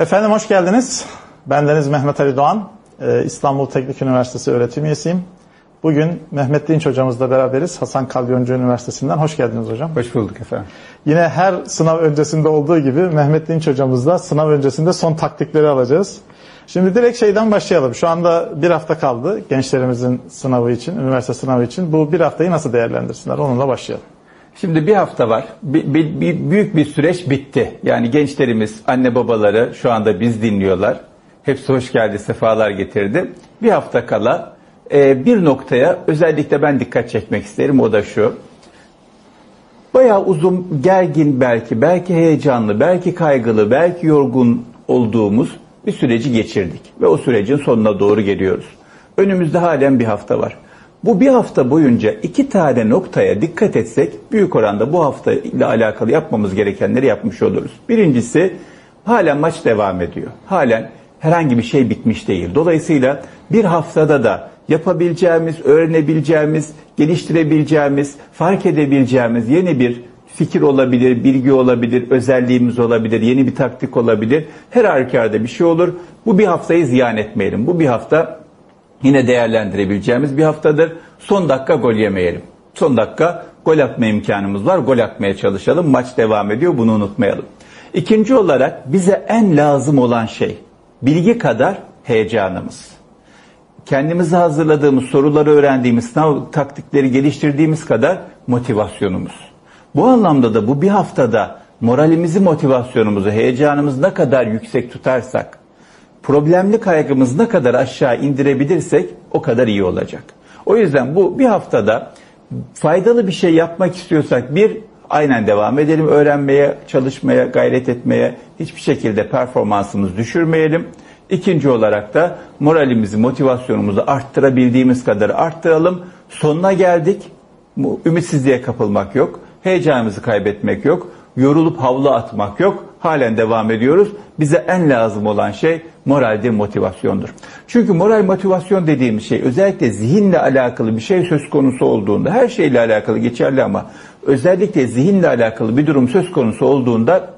Efendim hoş geldiniz. Bendeniz Mehmet Ali Doğan. Ee, İstanbul Teknik Üniversitesi öğretim üyesiyim. Bugün Mehmet Dinç hocamızla beraberiz. Hasan Kalyoncu Üniversitesi'nden. Hoş geldiniz hocam. Hoş bulduk efendim. Yine her sınav öncesinde olduğu gibi Mehmet Dinç hocamızla sınav öncesinde son taktikleri alacağız. Şimdi direkt şeyden başlayalım. Şu anda bir hafta kaldı gençlerimizin sınavı için, üniversite sınavı için. Bu bir haftayı nasıl değerlendirsinler? Onunla başlayalım. Şimdi bir hafta var. Bir, bir, bir, büyük bir süreç bitti. Yani gençlerimiz, anne babaları şu anda biz dinliyorlar. Hepsi hoş geldi, sefalar getirdi. Bir hafta kala e, bir noktaya özellikle ben dikkat çekmek isterim. O da şu. Bayağı uzun, gergin belki, belki heyecanlı, belki kaygılı, belki yorgun olduğumuz bir süreci geçirdik. Ve o sürecin sonuna doğru geliyoruz. Önümüzde halen bir hafta var. Bu bir hafta boyunca iki tane noktaya dikkat etsek büyük oranda bu hafta ile alakalı yapmamız gerekenleri yapmış oluruz. Birincisi halen maç devam ediyor. Halen herhangi bir şey bitmiş değil. Dolayısıyla bir haftada da yapabileceğimiz, öğrenebileceğimiz, geliştirebileceğimiz, fark edebileceğimiz yeni bir fikir olabilir, bilgi olabilir, özelliğimiz olabilir, yeni bir taktik olabilir. Her halükarda bir şey olur. Bu bir haftayı ziyan etmeyelim. Bu bir hafta yine değerlendirebileceğimiz bir haftadır. Son dakika gol yemeyelim. Son dakika gol atma imkanımız var. Gol atmaya çalışalım. Maç devam ediyor. Bunu unutmayalım. İkinci olarak bize en lazım olan şey bilgi kadar heyecanımız. Kendimize hazırladığımız, soruları öğrendiğimiz, sınav taktikleri geliştirdiğimiz kadar motivasyonumuz. Bu anlamda da bu bir haftada moralimizi, motivasyonumuzu, heyecanımızı ne kadar yüksek tutarsak, problemli kaygımızı ne kadar aşağı indirebilirsek o kadar iyi olacak. O yüzden bu bir haftada faydalı bir şey yapmak istiyorsak bir aynen devam edelim öğrenmeye, çalışmaya, gayret etmeye, hiçbir şekilde performansımızı düşürmeyelim. İkinci olarak da moralimizi, motivasyonumuzu arttırabildiğimiz kadar arttıralım. Sonuna geldik. Ümitsizliğe kapılmak yok. Heyecanımızı kaybetmek yok. Yorulup havlu atmak yok. Halen devam ediyoruz. Bize en lazım olan şey moraldir, motivasyondur. Çünkü moral motivasyon dediğimiz şey özellikle zihinle alakalı bir şey söz konusu olduğunda, her şeyle alakalı geçerli ama özellikle zihinle alakalı bir durum söz konusu olduğunda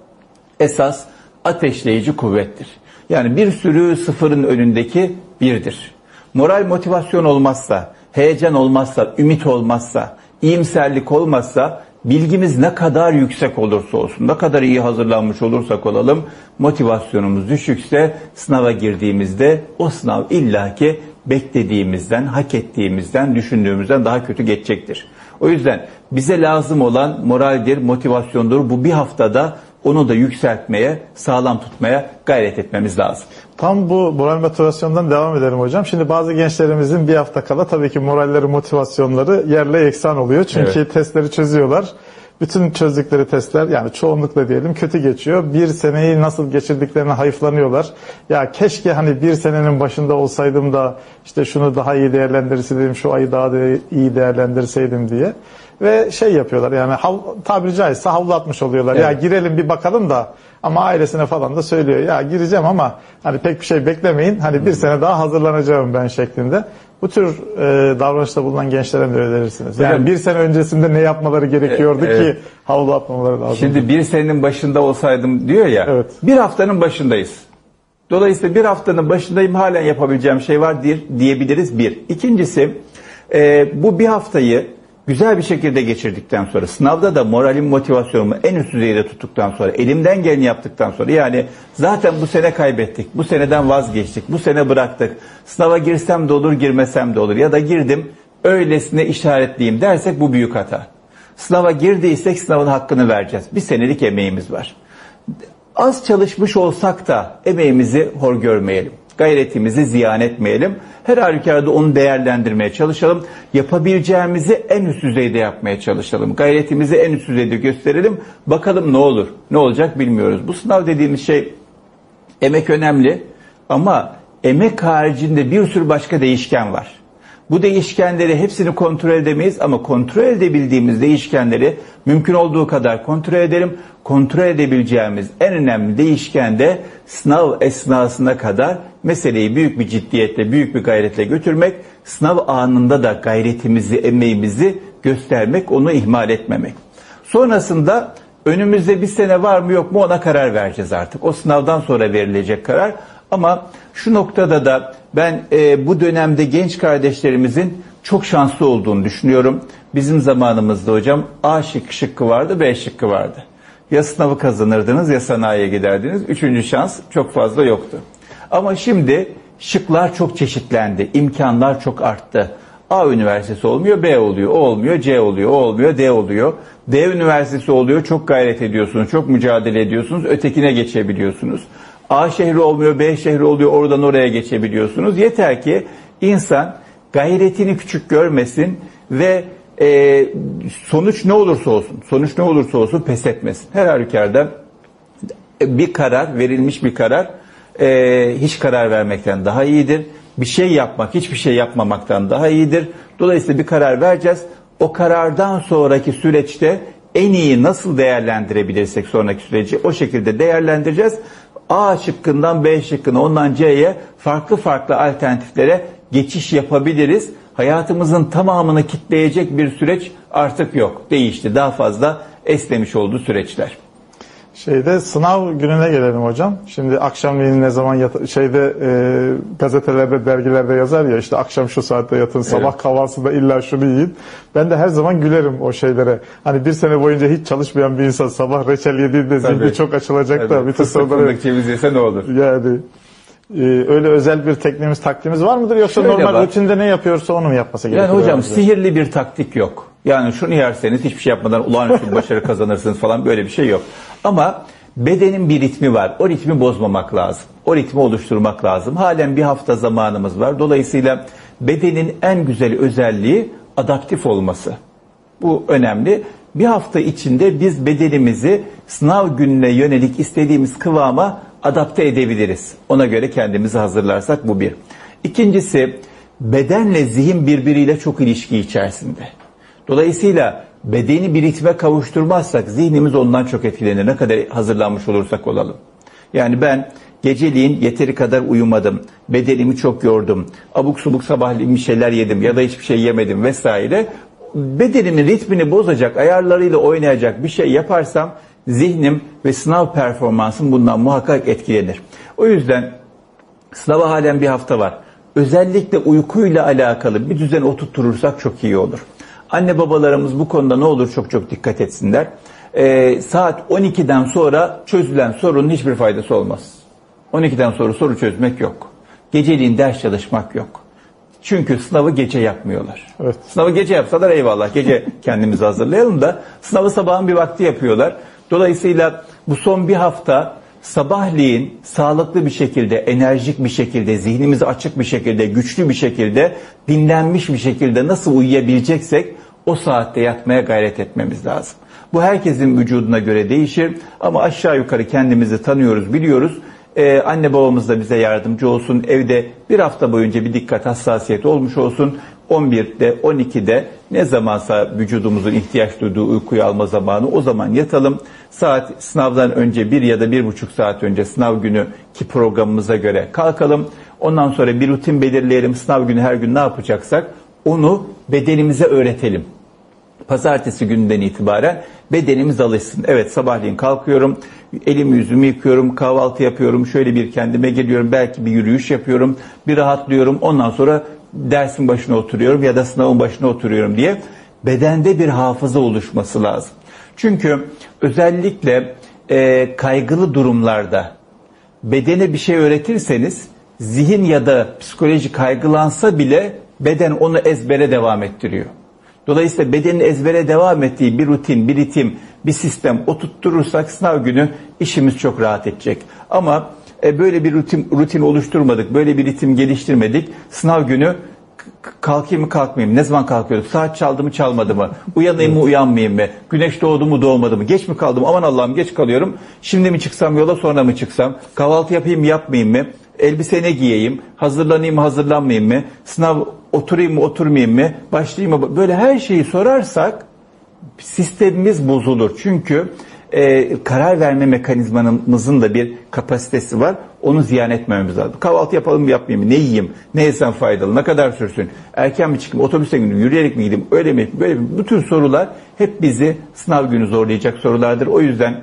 esas ateşleyici kuvvettir. Yani bir sürü sıfırın önündeki birdir. Moral motivasyon olmazsa, heyecan olmazsa, ümit olmazsa, iyimserlik olmazsa bilgimiz ne kadar yüksek olursa olsun, ne kadar iyi hazırlanmış olursak olalım, motivasyonumuz düşükse sınava girdiğimizde o sınav illaki beklediğimizden, hak ettiğimizden, düşündüğümüzden daha kötü geçecektir. O yüzden bize lazım olan moraldir, motivasyondur. Bu bir haftada onu da yükseltmeye, sağlam tutmaya gayret etmemiz lazım. Tam bu moral motivasyondan devam edelim hocam. Şimdi bazı gençlerimizin bir hafta kala tabii ki moralleri, motivasyonları yerle eksan oluyor. Çünkü evet. testleri çözüyorlar. Bütün çözdükleri testler yani çoğunlukla diyelim kötü geçiyor. Bir seneyi nasıl geçirdiklerine hayıflanıyorlar. Ya keşke hani bir senenin başında olsaydım da işte şunu daha iyi değerlendirseydim, şu ayı daha da iyi değerlendirseydim diye. Ve şey yapıyorlar yani hav, tabiri caizse havlatmış oluyorlar. Evet. Ya girelim bir bakalım da ama ailesine falan da söylüyor. Ya gireceğim ama hani pek bir şey beklemeyin. Hani bir sene daha hazırlanacağım ben şeklinde. Bu tür e, davranışta bulunan gençlere ne önerirsiniz? Yani bir sene öncesinde ne yapmaları gerekiyordu e, ki havlu atmamaları lazım? Şimdi bir senenin başında olsaydım diyor ya. Evet. Bir haftanın başındayız. Dolayısıyla bir haftanın başındayım halen yapabileceğim şey var diyebiliriz bir. İkincisi e, bu bir haftayı güzel bir şekilde geçirdikten sonra, sınavda da moralim, motivasyonumu en üst düzeyde tuttuktan sonra, elimden geleni yaptıktan sonra, yani zaten bu sene kaybettik, bu seneden vazgeçtik, bu sene bıraktık, sınava girsem de olur, girmesem de olur ya da girdim, öylesine işaretleyeyim dersek bu büyük hata. Sınava girdiysek sınavın hakkını vereceğiz. Bir senelik emeğimiz var. Az çalışmış olsak da emeğimizi hor görmeyelim gayretimizi ziyan etmeyelim. Her halükarda onu değerlendirmeye çalışalım. Yapabileceğimizi en üst düzeyde yapmaya çalışalım. Gayretimizi en üst düzeyde gösterelim. Bakalım ne olur. Ne olacak bilmiyoruz. Bu sınav dediğimiz şey emek önemli ama emek haricinde bir sürü başka değişken var. Bu değişkenleri hepsini kontrol edemeyiz ama kontrol edebildiğimiz değişkenleri mümkün olduğu kadar kontrol edelim. Kontrol edebileceğimiz en önemli değişken de sınav esnasına kadar meseleyi büyük bir ciddiyetle, büyük bir gayretle götürmek, sınav anında da gayretimizi, emeğimizi göstermek, onu ihmal etmemek. Sonrasında Önümüzde bir sene var mı yok mu ona karar vereceğiz artık. O sınavdan sonra verilecek karar. Ama şu noktada da ben e, bu dönemde genç kardeşlerimizin çok şanslı olduğunu düşünüyorum. Bizim zamanımızda hocam A şıkkı, şıkkı vardı, B şıkkı vardı. Ya sınavı kazanırdınız ya sanayiye giderdiniz. Üçüncü şans çok fazla yoktu. Ama şimdi şıklar çok çeşitlendi, imkanlar çok arttı. A üniversitesi olmuyor, B oluyor, O olmuyor, C oluyor, O olmuyor, D oluyor. D üniversitesi oluyor, çok gayret ediyorsunuz, çok mücadele ediyorsunuz, ötekine geçebiliyorsunuz. A şehri olmuyor, B şehri oluyor, oradan oraya geçebiliyorsunuz. Yeter ki insan gayretini küçük görmesin ve e, sonuç ne olursa olsun, sonuç ne olursa olsun pes etmesin. Her halükarda bir karar, verilmiş bir karar e, hiç karar vermekten daha iyidir. Bir şey yapmak, hiçbir şey yapmamaktan daha iyidir. Dolayısıyla bir karar vereceğiz. O karardan sonraki süreçte en iyi nasıl değerlendirebilirsek sonraki süreci o şekilde değerlendireceğiz. A şıkkından B şıkkına ondan C'ye farklı farklı alternatiflere geçiş yapabiliriz. Hayatımızın tamamını kitleyecek bir süreç artık yok. Değişti. Daha fazla esnemiş oldu süreçler. Şeyde sınav gününe gelelim hocam. Şimdi akşamleyin ne zaman yat şeyde e, gazetelerde, dergilerde yazar ya işte akşam şu saatte yatın, sabah kahvaltıda illa şunu yiyin. Ben de her zaman gülerim o şeylere. Hani bir sene boyunca hiç çalışmayan bir insan sabah reçel yediğinde zihni Tabii. çok açılacak da bütün fıstık soruları fındık ceviz yese ne olur? yani e, öyle özel bir tekniğimiz, taktiğimiz var mıdır yoksa Şöyle normal var. rutinde ne yapıyorsa onu mu yapması gerekiyor? Yani hocam sihirli bir taktik yok. Yani şunu yerseniz hiçbir şey yapmadan olağanüstü bir başarı kazanırsınız falan böyle bir şey yok. Ama bedenin bir ritmi var. O ritmi bozmamak lazım. O ritmi oluşturmak lazım. Halen bir hafta zamanımız var. Dolayısıyla bedenin en güzel özelliği adaptif olması. Bu önemli. Bir hafta içinde biz bedenimizi sınav gününe yönelik istediğimiz kıvama adapte edebiliriz. Ona göre kendimizi hazırlarsak bu bir. İkincisi bedenle zihin birbiriyle çok ilişki içerisinde. Dolayısıyla bedeni bir ritme kavuşturmazsak zihnimiz ondan çok etkilenir. Ne kadar hazırlanmış olursak olalım. Yani ben geceliğin yeteri kadar uyumadım, bedenimi çok yordum, abuk subuk sabahleyin bir şeyler yedim ya da hiçbir şey yemedim vesaire. Bedenimin ritmini bozacak, ayarlarıyla oynayacak bir şey yaparsam zihnim ve sınav performansım bundan muhakkak etkilenir. O yüzden sınava halen bir hafta var. Özellikle uykuyla alakalı bir düzen oturturursak çok iyi olur. Anne babalarımız bu konuda ne olur çok çok dikkat etsinler. Ee, saat 12'den sonra çözülen sorunun hiçbir faydası olmaz. 12'den sonra soru çözmek yok. Geceliğin ders çalışmak yok. Çünkü sınavı gece yapmıyorlar. Evet. Sınavı gece yapsalar eyvallah. Gece kendimizi hazırlayalım da sınavı sabahın bir vakti yapıyorlar. Dolayısıyla bu son bir hafta sabahleyin sağlıklı bir şekilde, enerjik bir şekilde, zihnimizi açık bir şekilde, güçlü bir şekilde, dinlenmiş bir şekilde nasıl uyuyabileceksek o saatte yatmaya gayret etmemiz lazım. Bu herkesin vücuduna göre değişir ama aşağı yukarı kendimizi tanıyoruz, biliyoruz. Ee, anne babamız da bize yardımcı olsun. Evde bir hafta boyunca bir dikkat hassasiyet olmuş olsun. 11'de 12'de ne zamansa vücudumuzun ihtiyaç duyduğu uykuyu alma zamanı o zaman yatalım. Saat sınavdan önce bir ya da bir buçuk saat önce sınav günü ki programımıza göre kalkalım. Ondan sonra bir rutin belirleyelim. Sınav günü her gün ne yapacaksak onu bedenimize öğretelim. Pazartesi gününden itibaren bedenimiz alışsın. Evet sabahleyin kalkıyorum, elimi yüzümü yıkıyorum, kahvaltı yapıyorum, şöyle bir kendime geliyorum, belki bir yürüyüş yapıyorum, bir rahatlıyorum. Ondan sonra dersin başına oturuyorum ya da sınavın başına oturuyorum diye bedende bir hafıza oluşması lazım. Çünkü özellikle e, kaygılı durumlarda bedene bir şey öğretirseniz zihin ya da psikoloji kaygılansa bile beden onu ezbere devam ettiriyor. Dolayısıyla bedenin ezbere devam ettiği bir rutin, bir ritim, bir sistem oturtturursak sınav günü işimiz çok rahat edecek. Ama e, böyle bir rutin, rutin oluşturmadık, böyle bir ritim geliştirmedik. Sınav günü kalkayım mı kalkmayayım, ne zaman kalkıyorduk, saat çaldı mı çalmadı mı, uyanayım mı uyanmayayım mı, güneş doğdu mu doğmadı mı, geç mi kaldım, aman Allah'ım geç kalıyorum, şimdi mi çıksam yola sonra mı çıksam, kahvaltı yapayım mı yapmayayım mı, elbise ne giyeyim, hazırlanayım hazırlanmayayım mı, sınav oturayım mı oturmayayım mı, başlayayım mı, böyle her şeyi sorarsak sistemimiz bozulur. Çünkü e, karar verme mekanizmamızın da bir kapasitesi var. onu ziyan etmememiz lazım. Kahvaltı yapalım mı yapmayayım mı? Ne yiyeyim? Ne yesem faydalı? Ne kadar sürsün? Erken mi çıkayım? Otobüse gideyim? Yürüyerek mi gideyim? Öyle mi? Böyle mi? Bu tür sorular hep bizi sınav günü zorlayacak sorulardır. O yüzden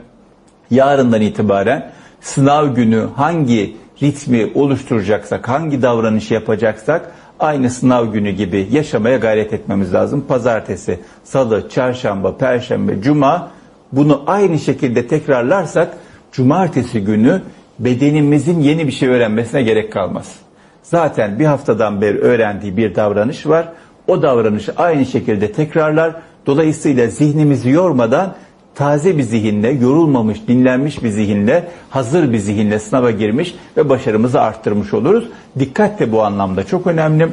yarından itibaren sınav günü hangi ritmi oluşturacaksak, hangi davranışı yapacaksak aynı sınav günü gibi yaşamaya gayret etmemiz lazım. Pazartesi, salı, çarşamba, perşembe, cuma bunu aynı şekilde tekrarlarsak cumartesi günü bedenimizin yeni bir şey öğrenmesine gerek kalmaz. Zaten bir haftadan beri öğrendiği bir davranış var. O davranışı aynı şekilde tekrarlar. Dolayısıyla zihnimizi yormadan taze bir zihinle, yorulmamış, dinlenmiş bir zihinle, hazır bir zihinle sınava girmiş ve başarımızı arttırmış oluruz. Dikkat de bu anlamda çok önemli.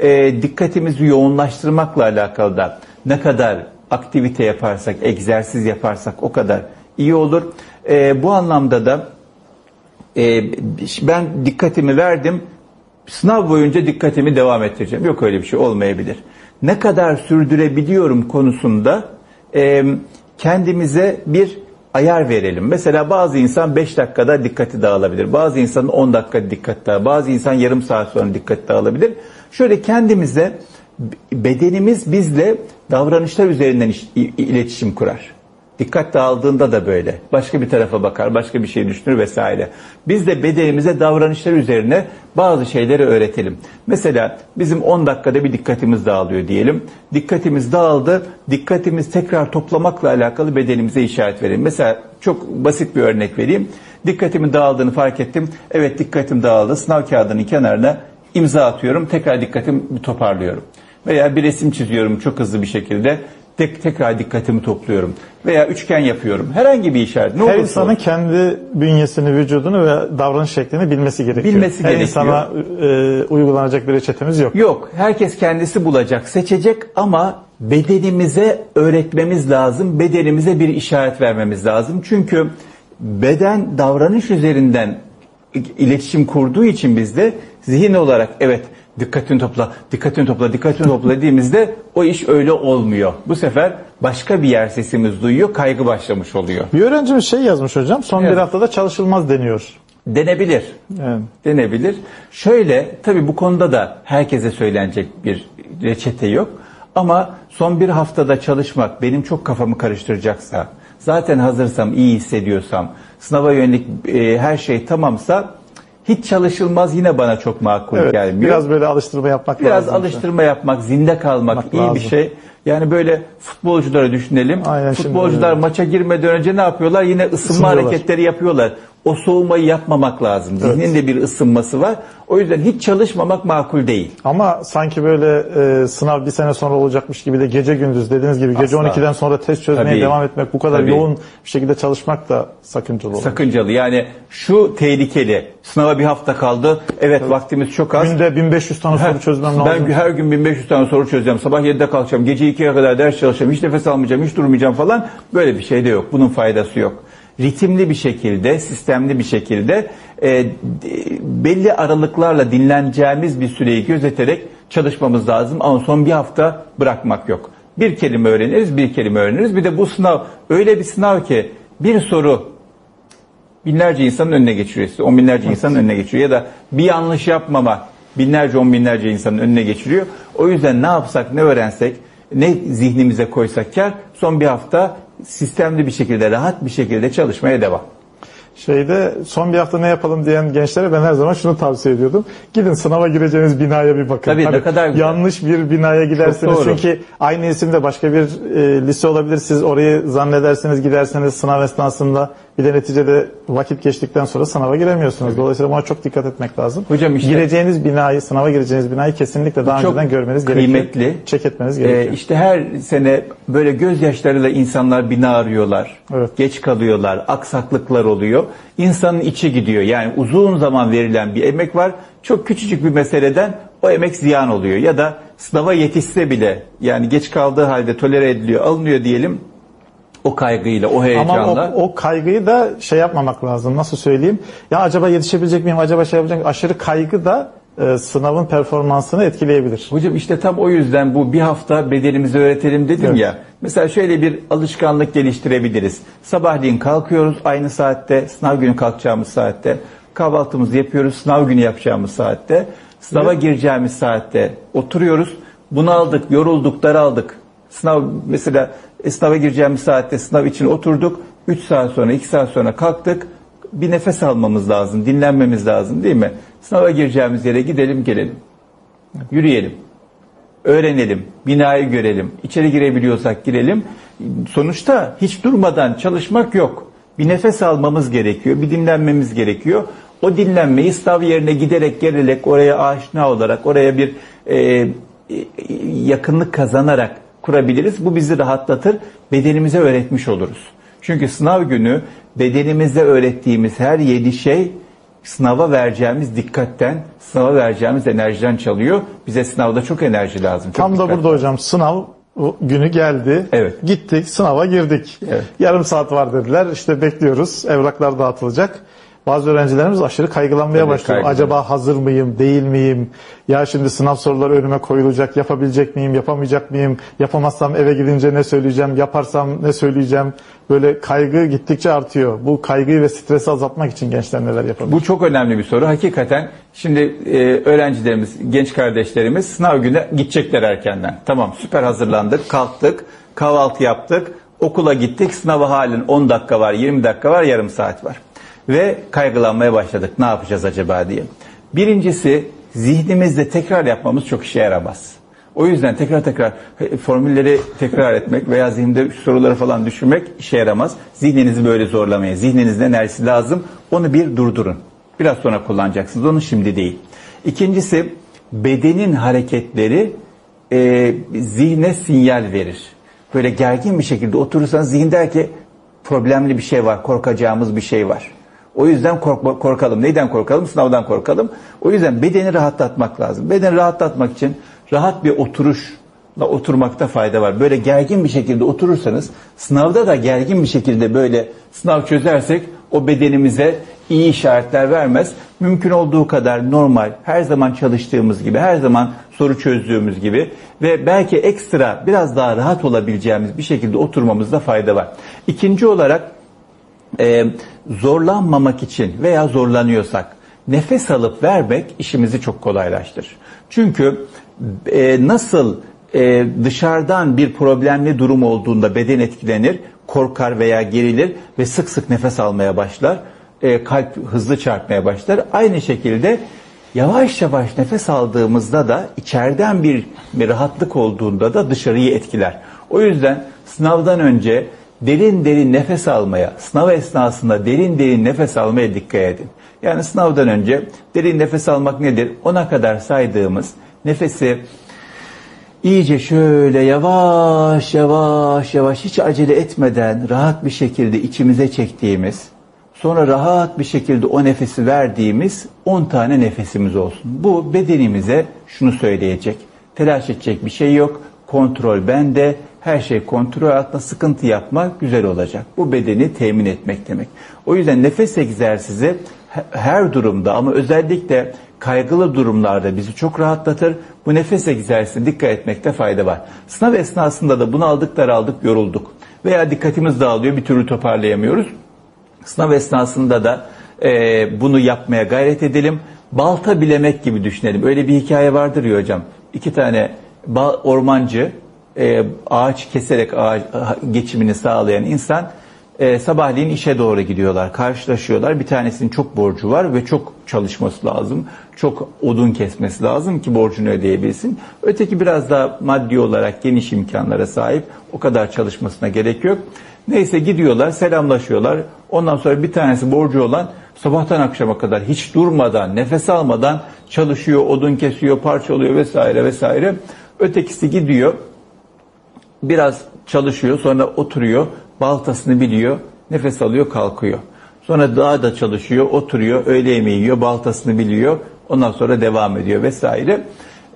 Ee, dikkatimizi yoğunlaştırmakla alakalı da ne kadar aktivite yaparsak, egzersiz yaparsak o kadar iyi olur. Ee, bu anlamda da e, ben dikkatimi verdim, sınav boyunca dikkatimi devam ettireceğim. Yok öyle bir şey olmayabilir. Ne kadar sürdürebiliyorum konusunda e, kendimize bir ayar verelim. Mesela bazı insan 5 dakikada dikkati dağılabilir. Bazı insanın 10 dakika dikkat dağılabilir. Bazı insan yarım saat sonra dikkat dağılabilir. Şöyle kendimize bedenimiz bizle davranışlar üzerinden iletişim kurar. Dikkat dağıldığında da böyle. Başka bir tarafa bakar, başka bir şey düşünür vesaire. Biz de bedenimize davranışlar üzerine bazı şeyleri öğretelim. Mesela bizim 10 dakikada bir dikkatimiz dağılıyor diyelim. Dikkatimiz dağıldı. Dikkatimiz tekrar toplamakla alakalı bedenimize işaret verelim. Mesela çok basit bir örnek vereyim. Dikkatimin dağıldığını fark ettim. Evet dikkatim dağıldı. Sınav kağıdının kenarına imza atıyorum. Tekrar dikkatimi toparlıyorum. Veya bir resim çiziyorum çok hızlı bir şekilde. Tek, tekrar dikkatimi topluyorum. Veya üçgen yapıyorum. Herhangi bir işaret. Ne Her olursa insanın olsun. kendi bünyesini, vücudunu ve davranış şeklini bilmesi gerekiyor. Bilmesi Her gerekiyor. insana e, uygulanacak bir reçetemiz yok. Yok. Herkes kendisi bulacak, seçecek ama bedenimize öğretmemiz lazım. Bedenimize bir işaret vermemiz lazım. Çünkü beden davranış üzerinden iletişim kurduğu için bizde zihin olarak evet dikkatini topla, dikkatini topla, dikkatini topla dediğimizde o iş öyle olmuyor. Bu sefer başka bir yer sesimiz duyuyor, kaygı başlamış oluyor. Bir öğrencimiz şey yazmış hocam. Son Evet. bir haftada çalışılmaz deniyor. Denebilir. Evet. denebilir. Şöyle tabii bu konuda da herkese söylenecek bir reçete yok. Ama son bir haftada çalışmak benim çok kafamı karıştıracaksa, zaten hazırsam, iyi hissediyorsam, sınava yönelik e, her şey tamamsa hiç çalışılmaz yine bana çok makul Evet, gelmiyor. biraz böyle alıştırma yapmak Biraz lazım. alıştırma yapmak, zinde kalmak Yapmak iyi bir lazım. şey. Yani böyle futbolcuları düşünelim. Aynen, şimdi Futbolcular öyle. maça girmeden önce ne yapıyorlar? Yine ısınma hareketleri yapıyorlar. O soğumayı yapmamak lazım. Zihnin de bir ısınması var. O yüzden hiç çalışmamak makul değil. Ama sanki böyle e, sınav bir sene sonra olacakmış gibi de gece gündüz dediğiniz gibi gece Asla. 12'den sonra test çözmeye Tabii. devam etmek bu kadar Tabii. yoğun bir şekilde çalışmak da sakıncalı olur. Sakıncalı. Yani şu tehlikeli. Sınava bir hafta kaldı. Evet, vaktimiz çok az. Günde 1500 tane soru çözmem ben lazım. her gün 1500 tane soru çözeceğim. Sabah 7'de kalkacağım. Gece 2'ye kadar ders çalışacağım. Hiç nefes almayacağım. Hiç durmayacağım falan. Böyle bir şey de yok. Bunun faydası yok. Ritimli bir şekilde, sistemli bir şekilde e, belli aralıklarla dinleneceğimiz bir süreyi gözeterek çalışmamız lazım. Ama son bir hafta bırakmak yok. Bir kelime öğreniriz, bir kelime öğreniriz. Bir de bu sınav öyle bir sınav ki bir soru binlerce insanın önüne geçiriyor. On binlerce insanın önüne geçiriyor. Ya da bir yanlış yapmama binlerce on binlerce insanın önüne geçiriyor. O yüzden ne yapsak ne öğrensek ne zihnimize koysak kar son bir hafta sistemli bir şekilde rahat bir şekilde çalışmaya devam. Şeyde son bir hafta ne yapalım diyen gençlere ben her zaman şunu tavsiye ediyordum. Gidin sınava gireceğiniz binaya bir bakın. Hani Tabii, ne kadar güzel. Yanlış bir binaya gidersiniz. Çünkü aynı isimde başka bir e, lise olabilir. Siz orayı zannedersiniz giderseniz sınav esnasında bir de neticede vakit geçtikten sonra sınava giremiyorsunuz. Dolayısıyla buna çok dikkat etmek lazım. Hocam işte- gireceğiniz binayı, sınava gireceğiniz binayı kesinlikle daha önceden görmeniz kıymetli. gerekiyor. Çek etmeniz Ee, gerekiyor. işte her sene böyle gözyaşlarıyla insanlar bina arıyorlar. Evet. Geç kalıyorlar. Aksaklıklar oluyor. İnsanın içi gidiyor. Yani uzun zaman verilen bir emek var. Çok küçücük bir meseleden o emek ziyan oluyor. Ya da sınava yetişse bile yani geç kaldığı halde tolere ediliyor, alınıyor diyelim. O kaygıyla, o heyecanla. Ama o, o kaygıyı da şey yapmamak lazım. Nasıl söyleyeyim? Ya acaba yetişebilecek miyim? Acaba şey yapacak mıyım? Aşırı kaygı da e, sınavın performansını etkileyebilir. Hocam işte tam o yüzden bu bir hafta bedenimizi öğretelim dedim Evet. ya. Mesela şöyle bir alışkanlık geliştirebiliriz. Sabahleyin kalkıyoruz aynı saatte, sınav günü kalkacağımız saatte. Kahvaltımızı yapıyoruz. Sınav günü yapacağımız saatte. Sınava gireceğimiz saatte oturuyoruz. Bunu aldık, yorulduk, daraldık. Sınav mesela e, sınava gireceğimiz saatte sınav için oturduk. 3 saat sonra, 2 saat sonra kalktık. Bir nefes almamız lazım, dinlenmemiz lazım değil mi? Sınava gireceğimiz yere gidelim, gelelim. Yürüyelim öğrenelim, binayı görelim, içeri girebiliyorsak girelim. Sonuçta hiç durmadan çalışmak yok. Bir nefes almamız gerekiyor, bir dinlenmemiz gerekiyor. O dinlenmeyi sınav yerine giderek, gelerek, oraya aşina olarak, oraya bir e, e, yakınlık kazanarak kurabiliriz. Bu bizi rahatlatır, bedenimize öğretmiş oluruz. Çünkü sınav günü bedenimize öğrettiğimiz her yedi şey sınava vereceğimiz dikkatten, sınava vereceğimiz enerjiden çalıyor. Bize sınavda çok enerji lazım. Çok Tam da dikkat. burada hocam sınav günü geldi. Evet. Gittik sınava girdik. Evet. Yarım saat var dediler. İşte bekliyoruz. Evraklar dağıtılacak. Bazı öğrencilerimiz aşırı kaygılanmaya Tabii, başlıyor. kaygılı. Acaba hazır mıyım, değil miyim? Ya şimdi sınav soruları önüme koyulacak. Yapabilecek miyim, yapamayacak mıyım? Yapamazsam eve gidince ne söyleyeceğim? Yaparsam ne söyleyeceğim? Böyle kaygı gittikçe artıyor. Bu kaygıyı ve stresi azaltmak için gençler neler yapabilir? Bu çok önemli bir soru. Hakikaten şimdi e, öğrencilerimiz, genç kardeşlerimiz sınav günü gidecekler erkenden. Tamam süper hazırlandık, kalktık, kahvaltı yaptık, okula gittik. Sınava halen 10 dakika var, 20 dakika var, yarım saat var. Ve kaygılanmaya başladık. Ne yapacağız acaba diye. Birincisi zihnimizde tekrar yapmamız çok işe yaramaz. O yüzden tekrar tekrar formülleri tekrar etmek veya zihinde soruları falan düşünmek işe yaramaz. Zihninizi böyle zorlamayın. Zihninizin enerjisi lazım. Onu bir durdurun. Biraz sonra kullanacaksınız. Onu şimdi değil. İkincisi bedenin hareketleri e, zihne sinyal verir. Böyle gergin bir şekilde oturursanız zihin der ki problemli bir şey var, korkacağımız bir şey var. O yüzden korkma, korkalım. Neyden korkalım? Sınavdan korkalım. O yüzden bedeni rahatlatmak lazım. Bedeni rahatlatmak için rahat bir oturuşla oturmakta fayda var. Böyle gergin bir şekilde oturursanız sınavda da gergin bir şekilde böyle sınav çözersek o bedenimize iyi işaretler vermez. Mümkün olduğu kadar normal, her zaman çalıştığımız gibi, her zaman soru çözdüğümüz gibi ve belki ekstra biraz daha rahat olabileceğimiz bir şekilde oturmamızda fayda var. İkinci olarak e, zorlanmamak için veya zorlanıyorsak nefes alıp vermek işimizi çok kolaylaştırır. Çünkü e, nasıl e, dışarıdan bir problemli durum olduğunda beden etkilenir, korkar veya gerilir ve sık sık nefes almaya başlar, e, kalp hızlı çarpmaya başlar. Aynı şekilde yavaş yavaş nefes aldığımızda da içeriden bir, bir rahatlık olduğunda da dışarıyı etkiler. O yüzden sınavdan önce derin derin nefes almaya, sınav esnasında derin derin nefes almaya dikkat edin. Yani sınavdan önce derin nefes almak nedir? Ona kadar saydığımız nefesi iyice şöyle yavaş yavaş yavaş hiç acele etmeden rahat bir şekilde içimize çektiğimiz, sonra rahat bir şekilde o nefesi verdiğimiz 10 tane nefesimiz olsun. Bu bedenimize şunu söyleyecek. Telaş edecek bir şey yok. Kontrol bende. Her şey kontrol altında sıkıntı yapmak güzel olacak. Bu bedeni temin etmek demek. O yüzden nefes egzersizi her durumda ama özellikle kaygılı durumlarda bizi çok rahatlatır. Bu nefes egzersizine dikkat etmekte fayda var. Sınav esnasında da bunu aldık daraldık yorulduk. Veya dikkatimiz dağılıyor bir türlü toparlayamıyoruz. Sınav esnasında da e, bunu yapmaya gayret edelim. Balta bilemek gibi düşünelim. Öyle bir hikaye vardır ya hocam. İki tane ormancı e, ağaç keserek ağaç, geçimini sağlayan insan e, sabahleyin işe doğru gidiyorlar, karşılaşıyorlar. Bir tanesinin çok borcu var ve çok çalışması lazım. Çok odun kesmesi lazım ki borcunu ödeyebilsin. Öteki biraz daha maddi olarak geniş imkanlara sahip. O kadar çalışmasına gerek yok. Neyse gidiyorlar, selamlaşıyorlar. Ondan sonra bir tanesi borcu olan sabahtan akşama kadar hiç durmadan, nefes almadan çalışıyor, odun kesiyor, parçalıyor vesaire vesaire. Ötekisi gidiyor, biraz çalışıyor, sonra oturuyor, baltasını biliyor, nefes alıyor, kalkıyor. Sonra daha da çalışıyor, oturuyor, öğle yemeği yiyor, baltasını biliyor, ondan sonra devam ediyor vesaire.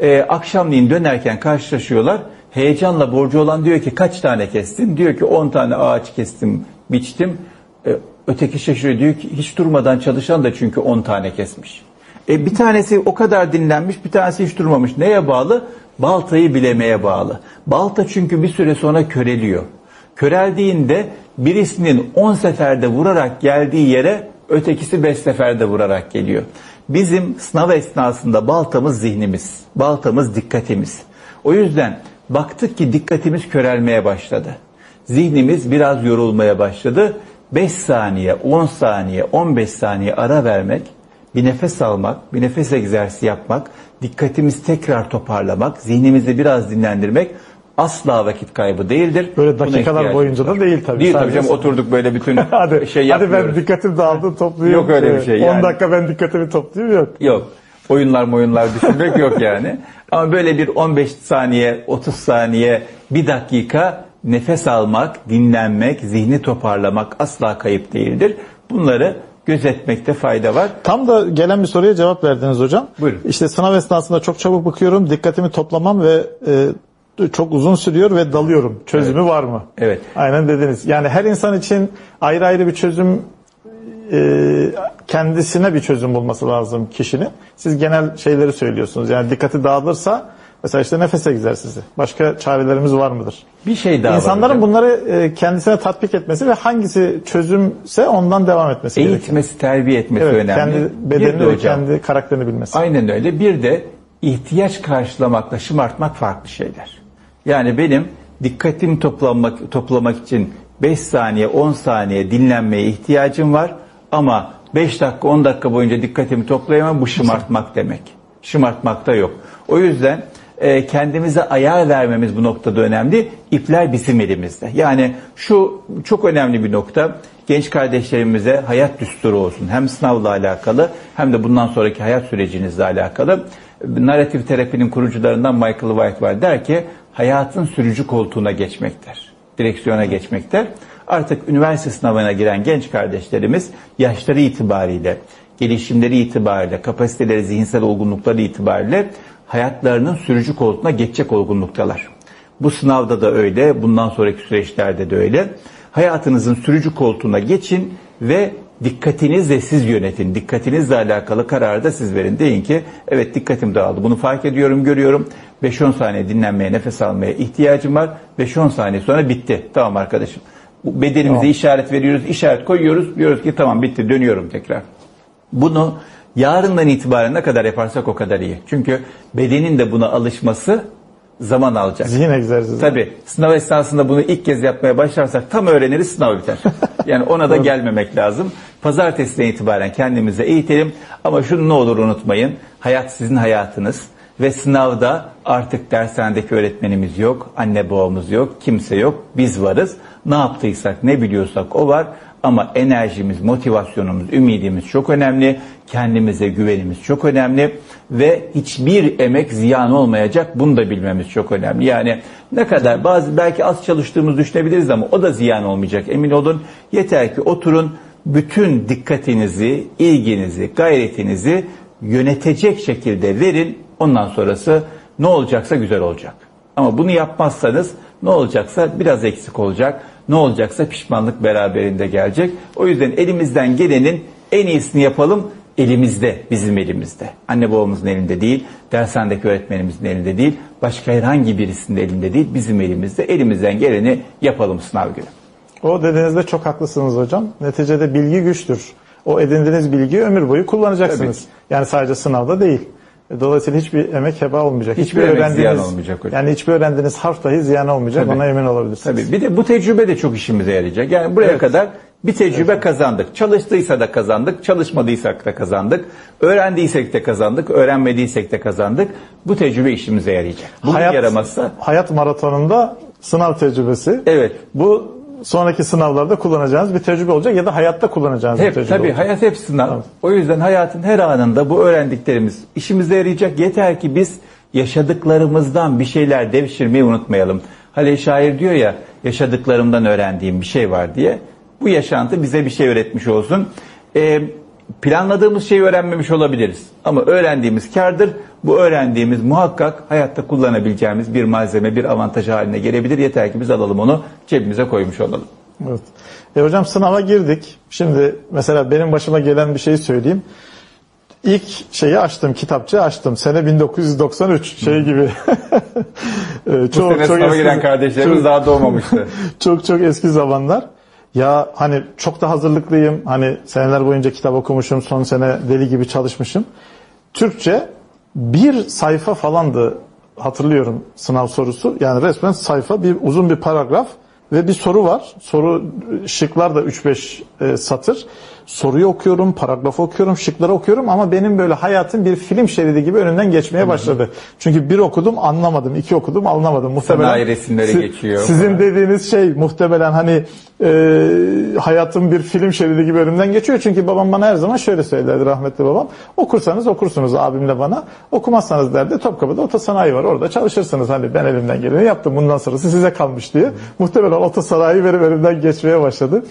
Ee, akşamleyin dönerken karşılaşıyorlar. Heyecanla borcu olan diyor ki kaç tane kestin? Diyor ki 10 tane ağaç kestim, biçtim. Ee, öteki şaşırıyor diyor ki hiç durmadan çalışan da çünkü 10 tane kesmiş. E, bir tanesi o kadar dinlenmiş, bir tanesi hiç durmamış. Neye bağlı? Baltayı bilemeye bağlı. Balta çünkü bir süre sonra köreliyor. Köreldiğinde birisinin 10 seferde vurarak geldiği yere Ötekisi beş seferde vurarak geliyor. Bizim sınav esnasında baltamız zihnimiz, baltamız dikkatimiz. O yüzden baktık ki dikkatimiz körelmeye başladı. Zihnimiz biraz yorulmaya başladı. 5 saniye, 10 saniye, 15 saniye ara vermek, bir nefes almak, bir nefes egzersizi yapmak, dikkatimizi tekrar toparlamak, zihnimizi biraz dinlendirmek asla vakit kaybı değildir. Böyle dakikalar boyunca da değil tabii. Değil tabii canım oturduk böyle bütün hadi, şey hadi yapmıyoruz. ben dikkatim dağıldı topluyorum. Yok öyle bir şey 10 yani. dakika ben dikkatimi topluyorum yok. Yok. Oyunlar moyunlar düşünmek yok yani. Ama böyle bir 15 saniye, 30 saniye, bir dakika nefes almak, dinlenmek, zihni toparlamak asla kayıp değildir. Bunları gözetmekte fayda var. Tam da gelen bir soruya cevap verdiniz hocam. Buyurun. İşte sınav esnasında çok çabuk bakıyorum, dikkatimi toplamam ve e, çok uzun sürüyor ve dalıyorum. Çözümü var mı? Evet. Aynen dediniz. Yani her insan için ayrı ayrı bir çözüm e, kendisine bir çözüm bulması lazım kişinin. Siz genel şeyleri söylüyorsunuz. Yani dikkati dağılırsa mesela işte nefes egzersizi. Başka çarelerimiz var mıdır? Bir şey daha var İnsanların hocam. bunları e, kendisine tatbik etmesi ve hangisi çözümse ondan devam etmesi gerekiyor. Eğitmesi, terbiye etmesi Evet, önemli. kendi bedenini de ve hocam, kendi karakterini bilmesi. Aynen öyle. Bir de ihtiyaç karşılamakla şımartmak farklı şeyler. Yani benim dikkatimi toplamak, toplamak için 5 saniye 10 saniye dinlenmeye ihtiyacım var ama 5 dakika 10 dakika boyunca dikkatimi toplayamam bu şımartmak demek. Şımartmakta yok. O yüzden e, kendimize ayar vermemiz bu noktada önemli. İpler bizim elimizde. Yani şu çok önemli bir nokta. Genç kardeşlerimize hayat düsturu olsun. Hem sınavla alakalı hem de bundan sonraki hayat sürecinizle alakalı. Narratif terapinin kurucularından Michael White var. Der ki hayatın sürücü koltuğuna geçmektir. Direksiyona geçmektir. Artık üniversite sınavına giren genç kardeşlerimiz yaşları itibariyle, gelişimleri itibariyle, kapasiteleri, zihinsel olgunlukları itibariyle hayatlarının sürücü koltuğuna geçecek olgunluktalar. Bu sınavda da öyle, bundan sonraki süreçlerde de öyle. Hayatınızın sürücü koltuğuna geçin ve dikkatinizle siz yönetin. Dikkatinizle alakalı kararı da siz verin. Deyin ki evet dikkatim dağıldı. Bunu fark ediyorum, görüyorum. 5-10 saniye dinlenmeye, nefes almaya ihtiyacım var. 5-10 saniye sonra bitti. Tamam arkadaşım. Bedenimize Tamam. işaret veriyoruz, işaret koyuyoruz. Diyoruz ki tamam bitti, dönüyorum tekrar. Bunu yarından itibaren ne kadar yaparsak o kadar iyi. Çünkü bedenin de buna alışması zaman alacak. Zihin egzersizi. Tabii sınav esnasında bunu ilk kez yapmaya başlarsak tam öğreniriz sınav biter. Yani ona da gelmemek lazım. Pazartesiden itibaren kendimize eğitelim. Ama şunu ne olur unutmayın. Hayat sizin hayatınız. Ve sınavda artık dershanedeki öğretmenimiz yok, anne babamız yok, kimse yok, biz varız. Ne yaptıysak, ne biliyorsak o var. Ama enerjimiz, motivasyonumuz, ümidimiz çok önemli. Kendimize güvenimiz çok önemli. Ve hiçbir emek ziyan olmayacak. Bunu da bilmemiz çok önemli. Yani ne kadar bazı belki az çalıştığımız düşünebiliriz ama o da ziyan olmayacak. Emin olun. Yeter ki oturun bütün dikkatinizi, ilginizi, gayretinizi yönetecek şekilde verin. Ondan sonrası ne olacaksa güzel olacak. Ama bunu yapmazsanız ne olacaksa biraz eksik olacak. Ne olacaksa pişmanlık beraberinde gelecek. O yüzden elimizden gelenin en iyisini yapalım. Elimizde, bizim elimizde. Anne babamızın elinde değil, dershanedeki öğretmenimizin elinde değil, başka herhangi birisinin elinde değil, bizim elimizde. Elimizden geleni yapalım sınav günü. O dediğinizde çok haklısınız hocam. Neticede bilgi güçtür. O edindiğiniz bilgiyi ömür boyu kullanacaksınız. Yani sadece sınavda değil. Dolayısıyla hiçbir emek heba olmayacak. Hiçbir emek ziyan olmayacak hocam. Yani hiçbir öğrendiğiniz harf dahi ziyan olmayacak. Tabii. Ona emin olabilirsiniz. Tabii bir de bu tecrübe de çok işimize yarayacak. Yani buraya Evet. kadar bir tecrübe kazandık. Çalıştıysa da kazandık, çalışmadıysak da kazandık. Öğrendiysek de kazandık, öğrenmediysek de kazandık. Bu tecrübe işimize yarayacak. Bu yaramazsa hayat maratonunda sınav tecrübesi. evet. Bu sonraki sınavlarda kullanacağınız bir tecrübe olacak ya da hayatta kullanacağınız bir Hep tecrübe tabii olacak. hayat hep sınav. O yüzden hayatın her anında bu öğrendiklerimiz işimize yarayacak. Yeter ki biz yaşadıklarımızdan bir şeyler devşirmeyi unutmayalım. Halil şair diyor ya yaşadıklarımdan öğrendiğim bir şey var diye. Bu yaşantı bize bir şey öğretmiş olsun. Ee, planladığımız şeyi öğrenmemiş olabiliriz. Ama öğrendiğimiz kardır. Bu öğrendiğimiz muhakkak hayatta kullanabileceğimiz bir malzeme, bir avantaj haline gelebilir. Yeter ki biz alalım onu cebimize koymuş olalım. Evet. E hocam sınava girdik. Şimdi mesela benim başıma gelen bir şeyi söyleyeyim. İlk şeyi açtım, kitapçı açtım. Sene 1993 şey gibi. E, Bu sene sınava eski- giren kardeşlerimiz çok- daha doğmamıştı. çok çok eski zamanlar. Ya hani çok da hazırlıklıyım. Hani seneler boyunca kitap okumuşum. Son sene deli gibi çalışmışım. Türkçe bir sayfa falandı hatırlıyorum sınav sorusu. Yani resmen sayfa bir uzun bir paragraf ve bir soru var. Soru şıklar da 3-5 e, satır. Soruyu okuyorum, paragrafı okuyorum, şıkları okuyorum ama benim böyle hayatım bir film şeridi gibi önünden geçmeye başladı. Çünkü bir okudum anlamadım, iki okudum anlamadım. Muhtemelen Sanayi resimleri geçiyor Sizin falan. dediğiniz şey muhtemelen hani e, hayatım bir film şeridi gibi önümden geçiyor. Çünkü babam bana her zaman şöyle söylerdi rahmetli babam. Okursanız okursunuz abimle bana. Okumazsanız derdi Topkapı'da otosanayi var. Orada çalışırsınız. Hani ben elimden geleni yaptım. Bundan sonrası size kalmış diye. Muhtemelen otosanayi benim önümden geçmeye başladı.